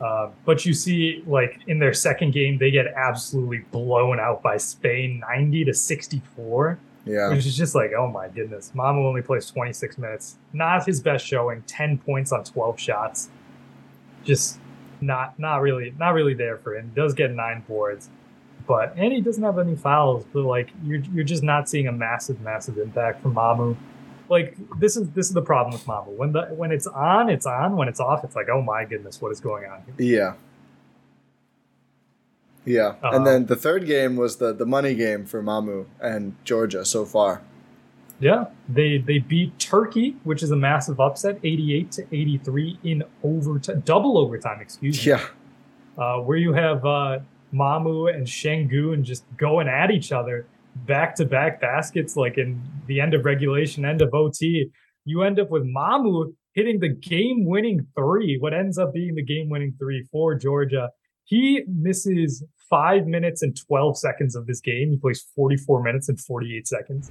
Uh, but you see, like in their second game, they get absolutely blown out by Spain, 90 to 64. Yeah. Which is just like, oh my goodness. Mama only plays 26 minutes. Not his best showing. 10 points on 12 shots. Just not not really not really there for him. Does get nine boards, but and he doesn't have any fouls. But like you're you're just not seeing a massive massive impact from Mamu. Like this is this is the problem with Mamu. When the when it's on, it's on. When it's off, it's like, oh my goodness, what is going on here? Yeah. Yeah. Uh, and then the third game was the, the money game for Mamu and Georgia so far. Yeah, they they beat Turkey, which is a massive upset, 88 to 83 in overtime, double overtime, excuse me. Yeah. uh, where you have uh, Mamu and Sengun just going at each other back to back baskets, like in the end of regulation, end of OT. You end up with Mamu hitting the game winning three, what ends up being the game winning three for Georgia. He misses five minutes and 12 seconds of this game. He plays 44 minutes and 48 seconds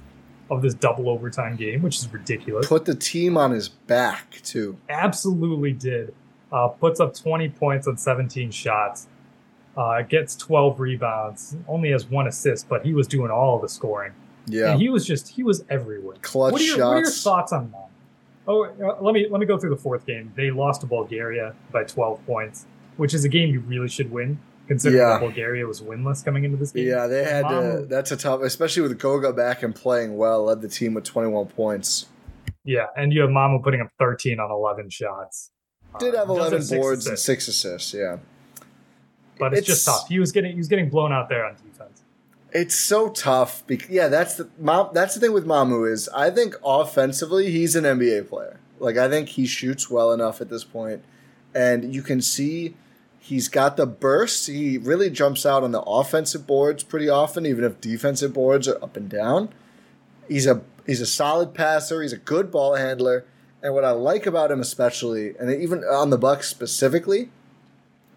of this double overtime game, which is ridiculous Put the team on his back, too. absolutely did. Uh, puts up 20 points on 17 shots. Uh, gets 12 rebounds. Only has one assist, but he was doing all the scoring. Yeah. And he was just he was everywhere. Clutch what are your, What are your thoughts on that? Oh, uh, let me let me go through the fourth game. They lost to Bulgaria by 12 points, which is a game you really should win, considering Yeah. Bulgaria was winless coming into this game. Yeah, they had to. That's a tough, especially with Goga back and playing well, led the team with 21 points. Yeah, and you have Mamu putting up 13 on 11 shots. Did Uh, have does 11 six boards and six assists, yeah. but it's, just It's- tough. He was getting he was getting blown out there on defense. It's so tough. Because, yeah, that's the that's the thing with Mamu is I think offensively he's an NBA player. Like I think he shoots well enough at this point, and you can see he's got the burst. He really jumps out on the offensive boards pretty often, even if defensive boards are up and down. He's a he's a solid passer. He's a good ball handler. And what I like about him especially, and even on the Bucks specifically,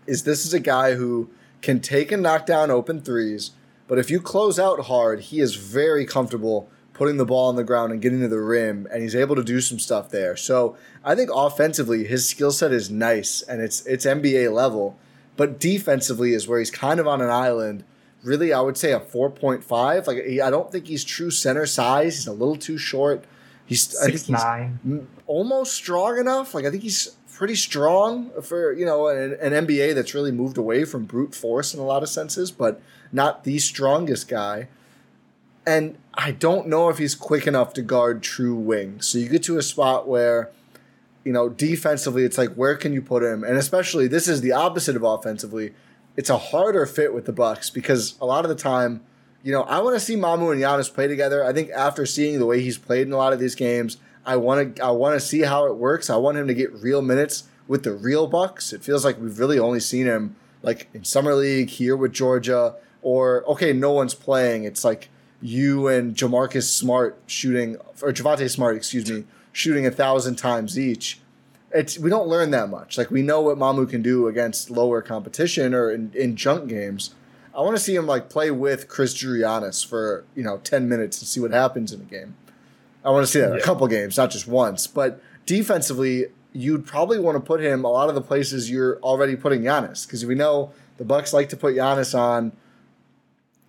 is this is a guy who can take and knock down open threes. But if you close out hard, he is very comfortable putting the ball on the ground and getting to the rim, and he's able to do some stuff there. So I think offensively, his skill set is nice and it's it's NBA level. But defensively is where he's kind of on an island. Really, I would say a four point five. Like he, I don't think he's true center size. He's a little too short. He's I think Six he's nine. almost strong enough. Like I think he's pretty strong for you know an, an NBA that's really moved away from brute force in a lot of senses, but not the strongest guy. And I don't know if he's quick enough to guard true wing. So you get to a spot where, you know, defensively, it's like where can you put him? And especially this is the opposite of offensively. It's a harder fit with the Bucks because a lot of the time, you know, I want to see Mamu and Giannis play together. I think after seeing the way he's played in a lot of these games, I want to I want to see how it works. I want him to get real minutes with the real Bucks. It feels like we've really only seen him like in summer league here with Georgia, or okay, no one's playing. It's like you and Jamarcus Smart shooting or Javonte Smart, excuse me, shooting a thousand times each. It's we don't learn that much. Like we know what Mamu can do against lower competition or in, in junk games. I want to see him like play with Khris Giulianis for you know ten minutes and see what happens in a game. I want to see that Yeah. a couple games, not just once. But defensively, you'd probably want to put him a lot of the places you're already putting Giannis because we know the Bucks like to put Giannis on.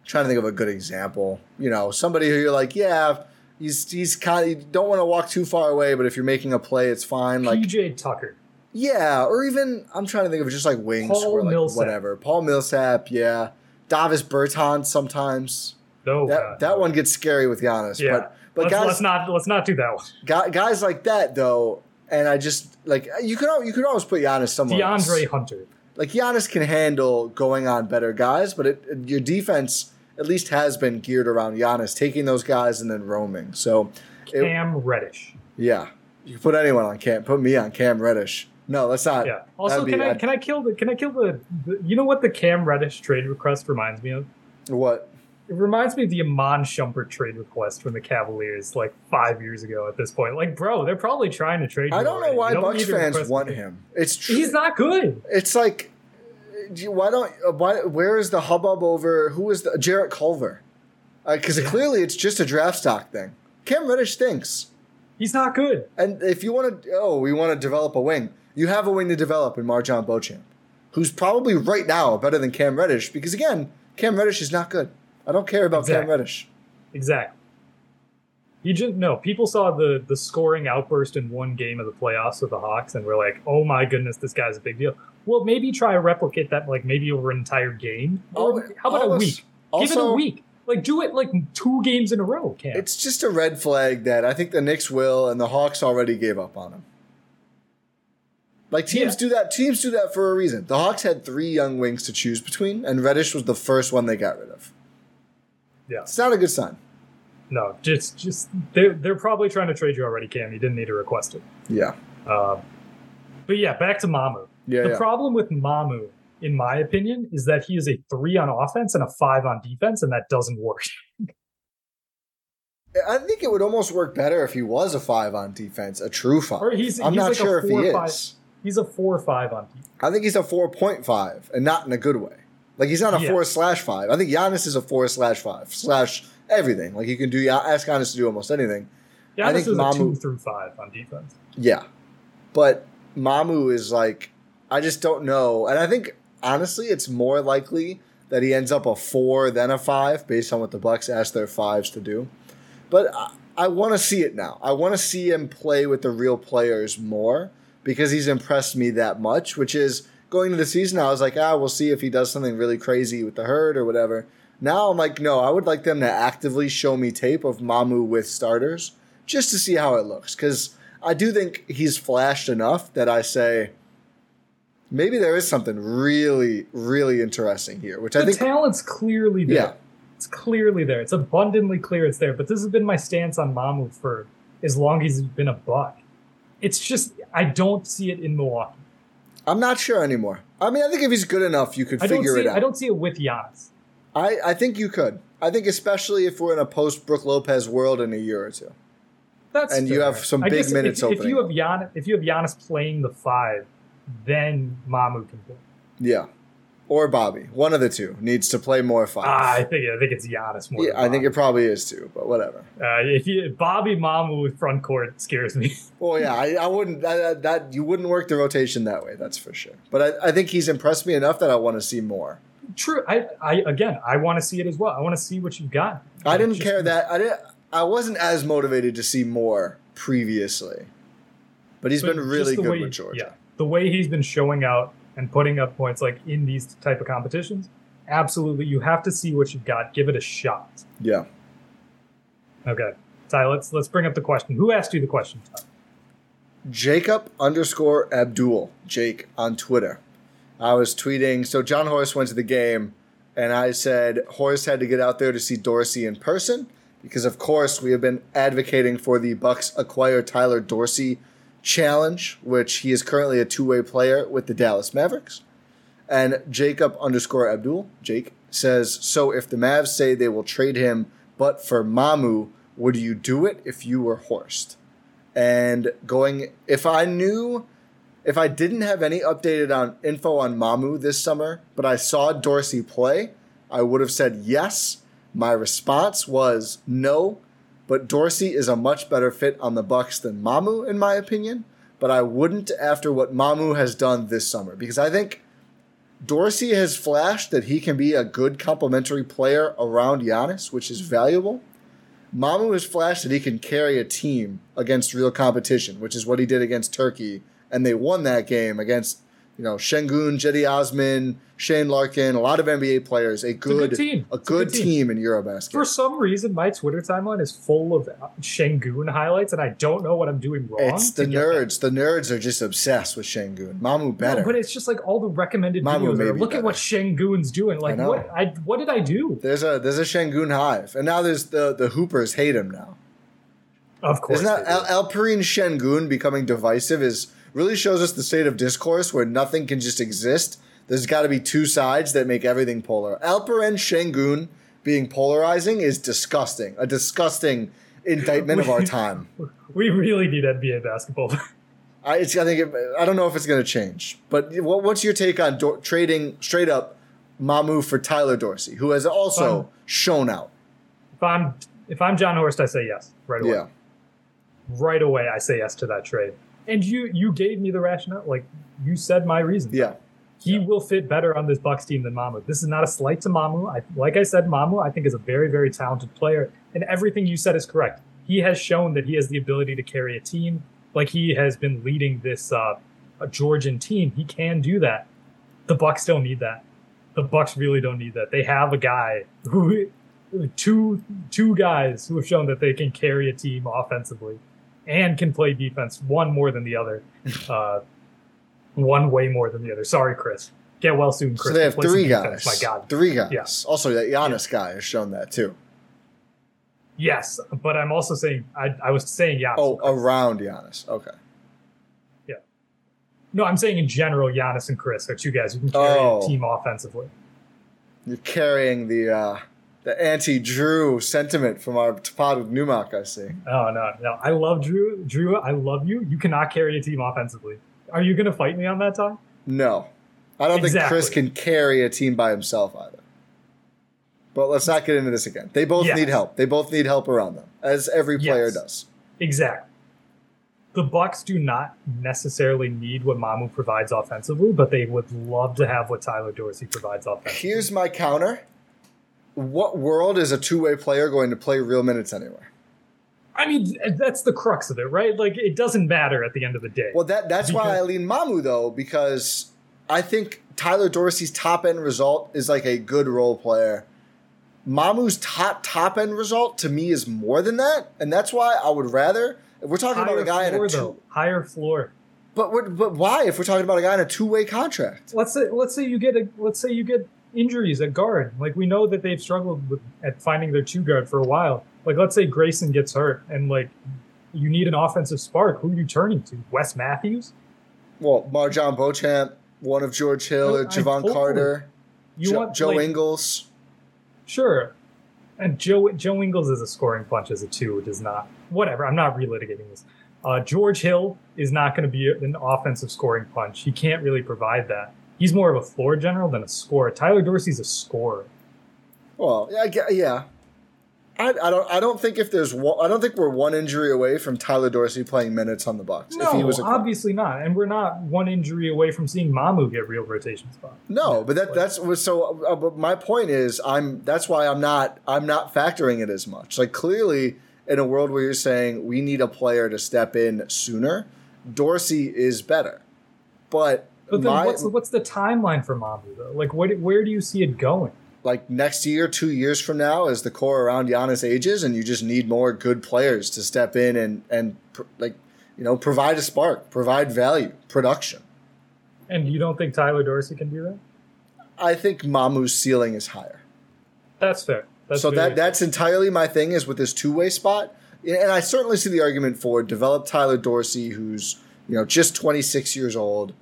Trying to think of a good example. You know, somebody who you're like, yeah, he's he's kind of you don't want to walk too far away, but if you're making a play, it's fine. Like PJ Tucker. yeah, or even I'm trying to think of just like wings Paul or like Millsap. whatever. Paul Millsap, yeah. Davis Bertans sometimes. No, That God, that no. one gets scary with Giannis. Yeah. But but let's, guys let's not let's not do that one. guys like that though, and I just like you could you could always put Giannis somewhere. else. DeAndre Hunter. Like Giannis can handle going on better guys, but it- your defense at least has been geared around Giannis taking those guys and then roaming. So it- Cam Reddish. yeah, you can put anyone on Cam. Put me on Cam Reddish. No, let's not. Yeah. Also, that'd be- can I I'd- can I kill the can I kill the, the you know what the Cam Reddish trade request reminds me of? what? It reminds me of the Iman Shumpert trade request from the Cavaliers like five years ago. At this point, like, bro, they're probably trying to trade. I don't know already. why Bucks fans want him. It's true. He's not good. It's like, you- why don't uh, why? Where is the hubbub over who is the Jarrett Culver? Because clearly it's just a draft stock thing. Cam Reddish stinks, He's not good. and if you want to, oh, we want to develop a wing. You have a wing to develop in Marjon Beauchamp, who's probably right now better than Cam Reddish. Because again, Cam Reddish is not good. I don't care about Cam Reddish. Exactly. He just no. People saw the the scoring outburst in one game of the playoffs with the Hawks, and were like, "Oh my goodness, this guy's a big deal." Well, maybe try to replicate that, like maybe over an entire game. Or how about a week? Give it a week. Like do it like two games in a row, Cam. It's just a red flag that I think the Knicks will, and the Hawks already gave up on him. Like teams Yeah. do that. Teams do that for a reason. The Hawks had three young wings to choose between, and Reddish was the first one they got rid of. yeah. It's not a good sign. No, just just they're they're probably trying to trade you already, Cam. You didn't need to request it. Yeah, Um, but yeah, back to Mamu. Yeah, the yeah. problem with Mamu, in my opinion, is that he is a three on offense and a five on defense, and that doesn't work. I think it would almost work better if he was a five on defense, a true five. Or he's- I'm he's not like a sure if he four or is. He's a four or five on defense. I think he's a four point five, and not in a good way. Like he's not a Yeah. four slash five. I think Giannis is a four slash five slash everything. Like you can do ask Giannis to do almost anything. I Giannis think is Mamu- a two through five on defense. Yeah. But Mamu is like, I just don't know. And I think, honestly, it's more likely that he ends up a four than a five based on what the Bucks asked their fives to do. But I, I want to see it now. I want to see him play with the real players more because he's impressed me that much, which is going into the season, I was like, ah, we'll see if he does something really crazy with the herd or whatever. Now I'm like, no, I would like them to actively show me tape of Mamu with starters just to see how it looks. Because I do think he's flashed enough that I say maybe there is something really, really interesting here, which I think, talent's clearly there. yeah, It's clearly there. It's abundantly clear it's there. But this has been my stance on Mamu for as long as he's been a buck. It's just I don't see it in Milwaukee. I'm not sure anymore. I mean, I think if he's good enough, you could I figure see it out. I don't see it with Giannis. I, I think you could. I think especially if we're in a post Brooke Lopez world in a year or two. That's And you have some I big minutes if, if you have Gian, if you have Giannis playing the five, then Mamu can play. Yeah. Or Bobby. One of the two needs to play more five. Ah, I think I think it's Giannis more. yeah, I think it probably is too, but whatever. Uh, if you Bobby Mamu with front court scares me. Well, yeah, I, I wouldn't that, that you wouldn't work the rotation that way. That's for sure. But I, I think he's impressed me enough that I want to see more. True. I, I again, I want to see it as well. I want to see what you've got. I didn't Just- care that I didn't. I wasn't as motivated to see more previously, but he's but been really good way- with Georgia. Yeah, the way he's been showing out and putting up points like in these type of competitions, absolutely, you have to see what you've got. Give it a shot. Yeah. Okay, Ty, let's let's bring up the question. Who asked you the question? Ty? Jacob underscore Abdul, Jake on Twitter. I was tweeting. So Jon Horst went to the game, and I said Horst had to get out there to see Dorsey in person, because of course we have been advocating for the Bucks acquire Tyler Dorsey challenge, which he is currently a two-way player with the Dallas Mavericks. And Jacob underscore Abdul, Jake, says, So if the Mavs say they will trade him, but for Mamu, would you do it if you were Horst? And going, if I knew, if I didn't have any updated on info on Mamu this summer, but I saw Dorsey play, I would have said yes. My response was no, but Dorsey is a much better fit on the Bucks than Mamu, in my opinion. But I wouldn't after what Mamu has done this summer because I think Dorsey has flashed that he can be a good complementary player around Giannis, which is valuable. Mamu has flashed that he can carry a team against real competition, which is what he did against Turkey, and they won that game against you know Sengun, Cedi Osman, Shane Larkin, a lot of NBA players, a good, good team. a good good team. team in Eurobasket. For some reason, my Twitter timeline is full of Sengun highlights, and I don't know what I'm doing wrong. it's the nerds. The nerds are just obsessed with Sengun. Mamu better. No, but it's just like all the recommended Mamu videos. Are, Look at what Sengun's doing. Like know. what? I what did I do? there's a there's a Sengun hive, and now there's the the Hoopers hate him now. Of course, Isn't that. Al- Alperen Sengun becoming divisive? Is really shows us the state of discourse where nothing can just exist. There's got to be two sides that make everything polar. Alperen Sengun being polarizing is disgusting. A disgusting indictment of our time. we really need NBA basketball. I, it's, I think it, I don't know if it's going to change. But what, what's your take on do- trading straight up Mamu for Tyler Dorsey, who has also Um, shown out? if I'm if I'm Jon Horst, I say yes right away. Yeah, Right away, I say yes to that trade. And you you gave me the rationale. Like you said, my reason. yeah. he will fit better on this Bucks team than Mamu. This is not a slight to Mamu. I, like I said, Mamu I think is a very very talented player, and everything you said is correct. He has shown that he has the ability to carry a team. Like he has been leading this uh, a Georgian team. He can do that. The Bucks don't need that. The Bucks really don't need that. They have a guy who two two guys who have shown that they can carry a team offensively and can play defense. One more than the other. Uh, one way more than the other. Sorry, Khris. Get well soon, Khris. so they have Play three guys. My God. Three guys. Yeah. Also, that Giannis guy has shown that too. Yes, but I'm also saying I, I was saying Giannis. Oh, around Giannis. Okay. Yeah. No, I'm saying in general, Giannis and Khris are two guys who can carry Oh. a team offensively. You're carrying the uh, the anti-Jrue sentiment from our pod with Newmark. I see. Oh no, no. I love Jrue. Jrue, I love you. You cannot carry a team offensively. Are you gonna fight me on that time? No, I don't think Khris can carry a team by himself either. But let's not get into this again. They both Yes. need help. They both need help around them, as every player Yes. does. Exactly. The Bucks do not necessarily need what Mamu provides offensively, but they would love to have what Tyler Dorsey provides offensively. Here's my counter. What world is a two-way player going to play real minutes anyway? I mean, that's the crux of it, right? Like, it doesn't matter at the end of the day. Well, that that's why I lean Mamu though, because I think Tyler Dorsey's top end result is like a good role player. Mamu's top top end result to me is more than that, and that's why I would rather. If we're talking about a guy in a two, though. Higher floor. but what- but why? If we're talking about a guy in a two way contract, Let's say, let's say you get a, let's say you get injuries at guard. Like we know that they've struggled with at finding their two guard for a while. Like let's say Grayson gets hurt, and like you need an offensive spark. Who are you turning to? Wes Matthews? well, Marjon Beauchamp, one of George Hill or I- Jevon. Carter, You Jo- want Joe like, Ingles. Sure. And Joe Joe Ingles is a scoring punch as a two, does not. Whatever. I'm not relitigating this. Uh, George Hill is not going to be an offensive scoring punch. He can't really provide that. He's more of a floor general than a scorer. Tyler Dorsey's a scorer. Well, yeah, I yeah. I, I don't. I don't think if there's one, I don't think we're one injury away from Tyler Dorsey playing minutes on the Bucks. No, if he was a obviously not. And we're not one injury away from seeing Mamu get real rotation spot. No, but that that's so. Uh, but my point is, I'm that's why I'm not I'm not factoring it as much. Like clearly, in a world where you're saying we need a player to step in sooner, Dorsey is better. But, But then my, what's the, what's the timeline for Mamu though? Like, what, where do you see it going? like next year, two years from now, as the core around Giannis ages, and you just need more good players to step in and and pr- like you know provide a spark, provide value, production. And you don't think Tyler Dorsey can do that? I think Mamu's ceiling is higher. That's fair. That's so that that's entirely my thing is with this two way spot, and I certainly see the argument for develop Tyler Dorsey, who's you know just 26 years old,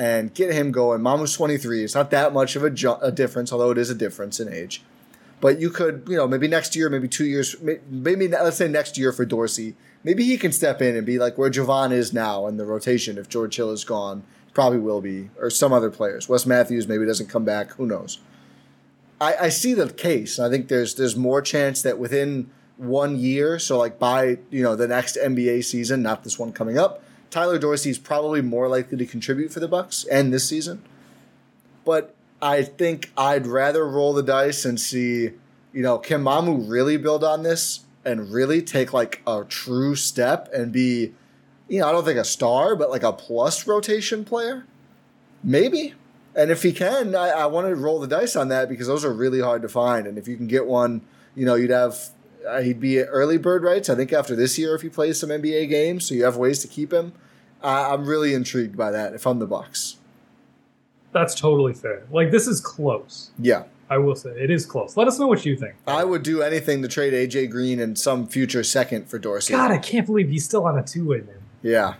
and get him going. Mamu's 23. It's not that much of a, ju- a difference, although it is a difference in age. But you could, you know, maybe next year, maybe two years, maybe let's say next year for Dorsey, maybe he can step in and be like where Jevon is now in the rotation. If George Hill is gone, probably will be, or some other players. Wes Matthews maybe doesn't come back. Who knows? I, I see the case. I think there's there's more chance that within one year, so like by you know the next NBA season, not this one coming up, Tyler Dorsey is probably more likely to contribute for the Bucks and this season. But I think I'd rather roll the dice and see, you know, can Mamu really build on this and really take like a true step and be, you know, I don't think a star, but like a plus rotation player? Maybe. And if he can, I, I want to roll the dice on that because those are really hard to find. And if you can get one, you know, you'd have, uh, he'd be early bird rights, I think, after this year if he plays some NBA games. So you have ways to keep him. Uh, I'm really intrigued by that if I'm the Bucks. That's totally fair. Like this is close. Yeah. I will say it is close. Let us know what you think. I would do anything to trade AJ Green and some future second for Dorsey. God, I can't believe he's still on a two way, man. Yeah.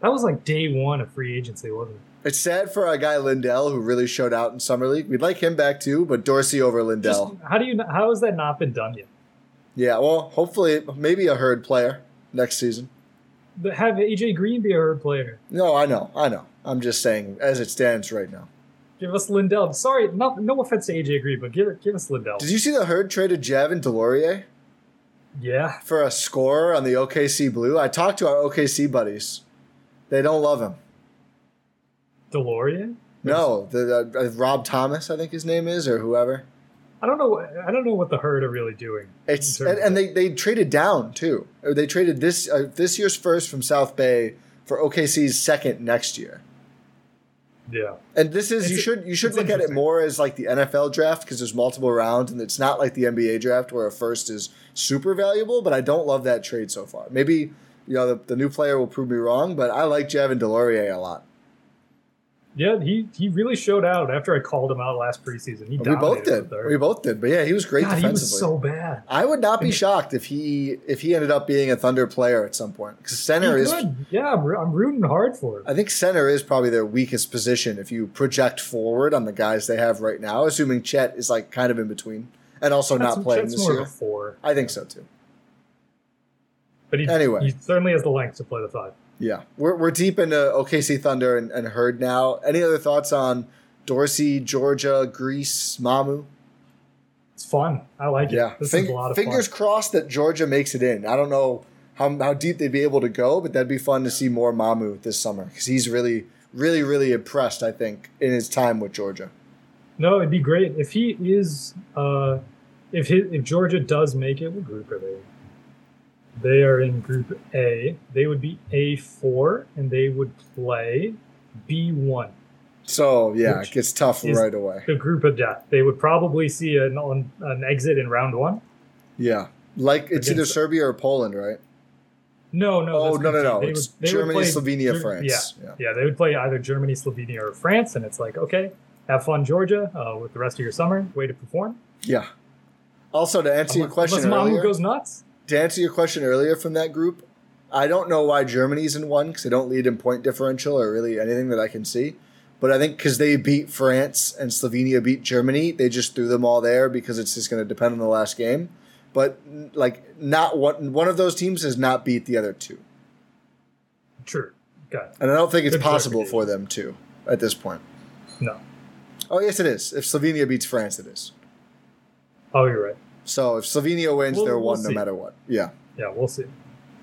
That was like day one of free agency, wasn't it? It's sad for our guy Lindell who really showed out in summer league. We'd like him back too, but Dorsey over Just, Lindell. how do you? How has that not been done yet? yeah, well, hopefully, maybe a herd player next season. But have AJ Green be a herd player. No, I know, I know. I'm just saying as it stands right now. Give us Lindell. Sorry, no, no offense to AJ Green, but give give us Lindell. Did you see the herd traded Javin DeLaurier yeah, for a scorer on the OKC Blue? I talked to our OKC buddies. They don't love him. DeLaurier. No, the uh, Rob Thomas, I think his name is, or whoever. I don't know. I don't know what the herd are really doing. It's and, and they, they traded down too. They traded this uh, this year's first from South Bay for OKC's second next year. yeah. And this is you should you should look at it more as like the NFL draft because there's multiple rounds and it's not like the NBA draft where a first is super valuable. But I don't love that trade so far. Maybe you know the, the new player will prove me wrong, but I like Javin DeLaurier a lot. Yeah, he he really showed out after I called him out last preseason. He We both did. with the herd. We both did. But yeah, he was great God, he defensively. was so bad. I would not be shocked if he if he ended up being a Thunder player at some point because He center is. Yeah, I'm, I'm rooting hard for him. I think center is probably their weakest position if you project forward on the guys they have right now, assuming Chet is like kind of in between and also That's- not playing that's this year. four, I think so too. but he, Anyway. he certainly has the length to play the five. Yeah, we're we're deep into OKC Thunder and, and herd now. Any other thoughts on Dorsey, Georgia, Greece, Mamu? It's fun. I like it. Yeah, this Fing- is a lot of fingers fun. crossed that Georgia makes it in. I don't know how how deep they'd be able to go, but that'd be fun to see more Mamu this summer because he's really really really impressed. I think in his time with Georgia. No, it'd be great if he is. Uh, if his, if Georgia does make it, what group are they? They are in Group A. They would be A four, and they would play B one, So yeah, it gets tough right away. the group of death. They would probably see an on, an exit in round one. Yeah, like it's either Serbia or Poland, right? No, no. Oh, no, no, no. They It's would- they Germany, play Slovenia, Ger- France. Yeah, Yeah. yeah, They would play either Germany, Slovenia, or France, and it's like, okay, have fun, Georgia, uh, with the rest of your summer. Way to perform. Yeah. Also, to answer your question unless Mamu goes nuts. To answer your question earlier from that group, I don't know why Germany's in one because they don't lead in point differential or really anything that I can see. But I think because they beat France and Slovenia beat Germany, they just threw them all there because it's just going to depend on the last game. But like, not one one of those teams has not beat the other two, True. Got it. and I don't think it's Good possible for them to at this point. No. Oh yes, it is. If Slovenia beats France, it is. Oh, you're right. So if Slovenia wins, We'll- they're we'll one no matter what. Yeah. Yeah, we'll see.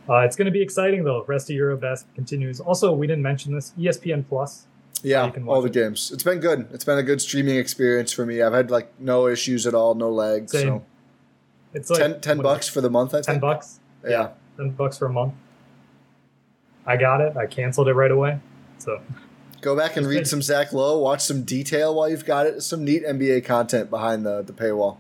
Uh, it's going to be exciting though. Rest of Eurobasket continues. Also, we didn't mention this. ESPN Plus. Yeah, you all the it. games. It's been good. It's been a good streaming experience for me. I've had like no issues at all, no lag. Same. So It's like 10, 10 bucks for the month, I? Ten think. bucks. Yeah. Ten bucks for a month. I got it. I canceled it right away. So Go back and read some Zach Lowe, watch some detail while you've got it. Some neat NBA content behind the, the paywall.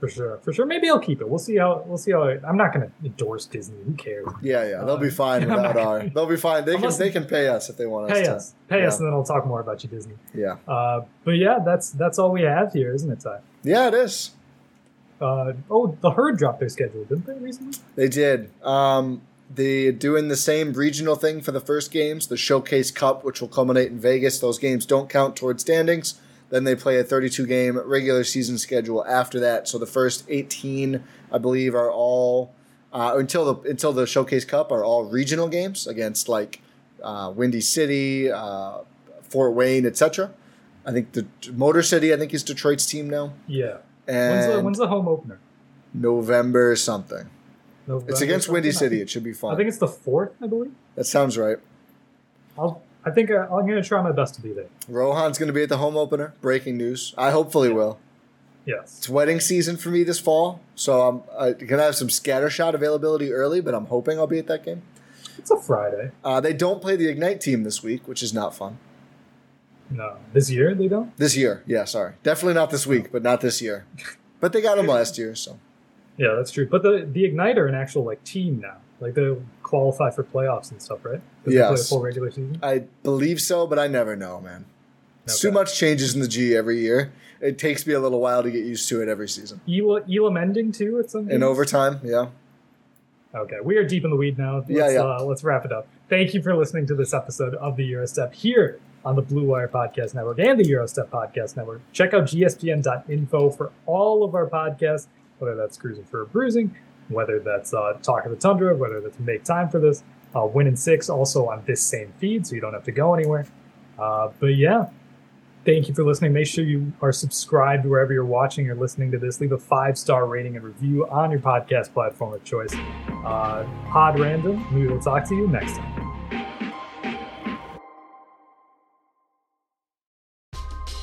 For sure, for sure. Maybe I'll keep it. We'll see how. We'll see how. I'm not going to endorse Disney. Who cares? Yeah, yeah, they'll be Uh, fine without our. They'll be fine. They can they can pay us if they want us Pay to. us, pay us, and then I'll talk more about you, Disney. Yeah, Uh, but yeah, that's that's all we have here, isn't it, Ty? yeah, it is. Uh, oh, the herd dropped their schedule, didn't they recently? They did. Um, they doing the same regional thing for the first games, the Showcase Cup, which will culminate in Vegas. Those games don't count towards standings. Then they play a 32 game regular season schedule after that. So the first 18, I believe, are all uh, until the until the Showcase Cup are all regional games against like uh, Windy City, uh, Fort Wayne, etc. I think the Motor City, I think, is Detroit's team now, Yeah. and When's the, when's the home opener? November something. November It's against Windy something? City. It should be fun. I think it's the fourth, I believe. that sounds right. I'll. I think uh, I'm going to try my best to be there. Rohan's going to be at the home opener. Breaking news. I hopefully will. Yes. It's wedding season for me this fall, so I'm uh, going to have some scattershot availability early, but I'm hoping I'll be at that game. It's a Friday. Uh, they don't play the Ignite team this week, which is not fun. No, this year they don't. This year, yeah, sorry, definitely not this week, but not this year. But they got them last year, so Yeah, that's true. But the the Ignite are an actual like team now. Like they qualify for playoffs and stuff, right? A full regular season. I believe so, but I never know, man. It's Too much changes in the G every year. It takes me a little while to get used to it every season. Elam, Elam ending too at some. In overtime, yeah. Okay, we are deep in the weed now. Let's, Yeah, yeah. Uh, let's wrap it up. Thank you for listening to this episode of the Eurostep here on the Blue Wire Podcast Network and the Eurostep Podcast Network. Check out gspn.info for all of our podcasts, whether that's Cruising for a Bruising, whether that's uh, Talk of the Tundra, whether that's Make Time for This, uh, Win in Six, also on this same feed, so you don't have to go anywhere. Uh, but yeah, thank you for listening. Make sure you are subscribed wherever you're watching or listening to this. Leave a five star rating and review on your podcast platform of choice. Uh, Pod Random, we will talk to you next time.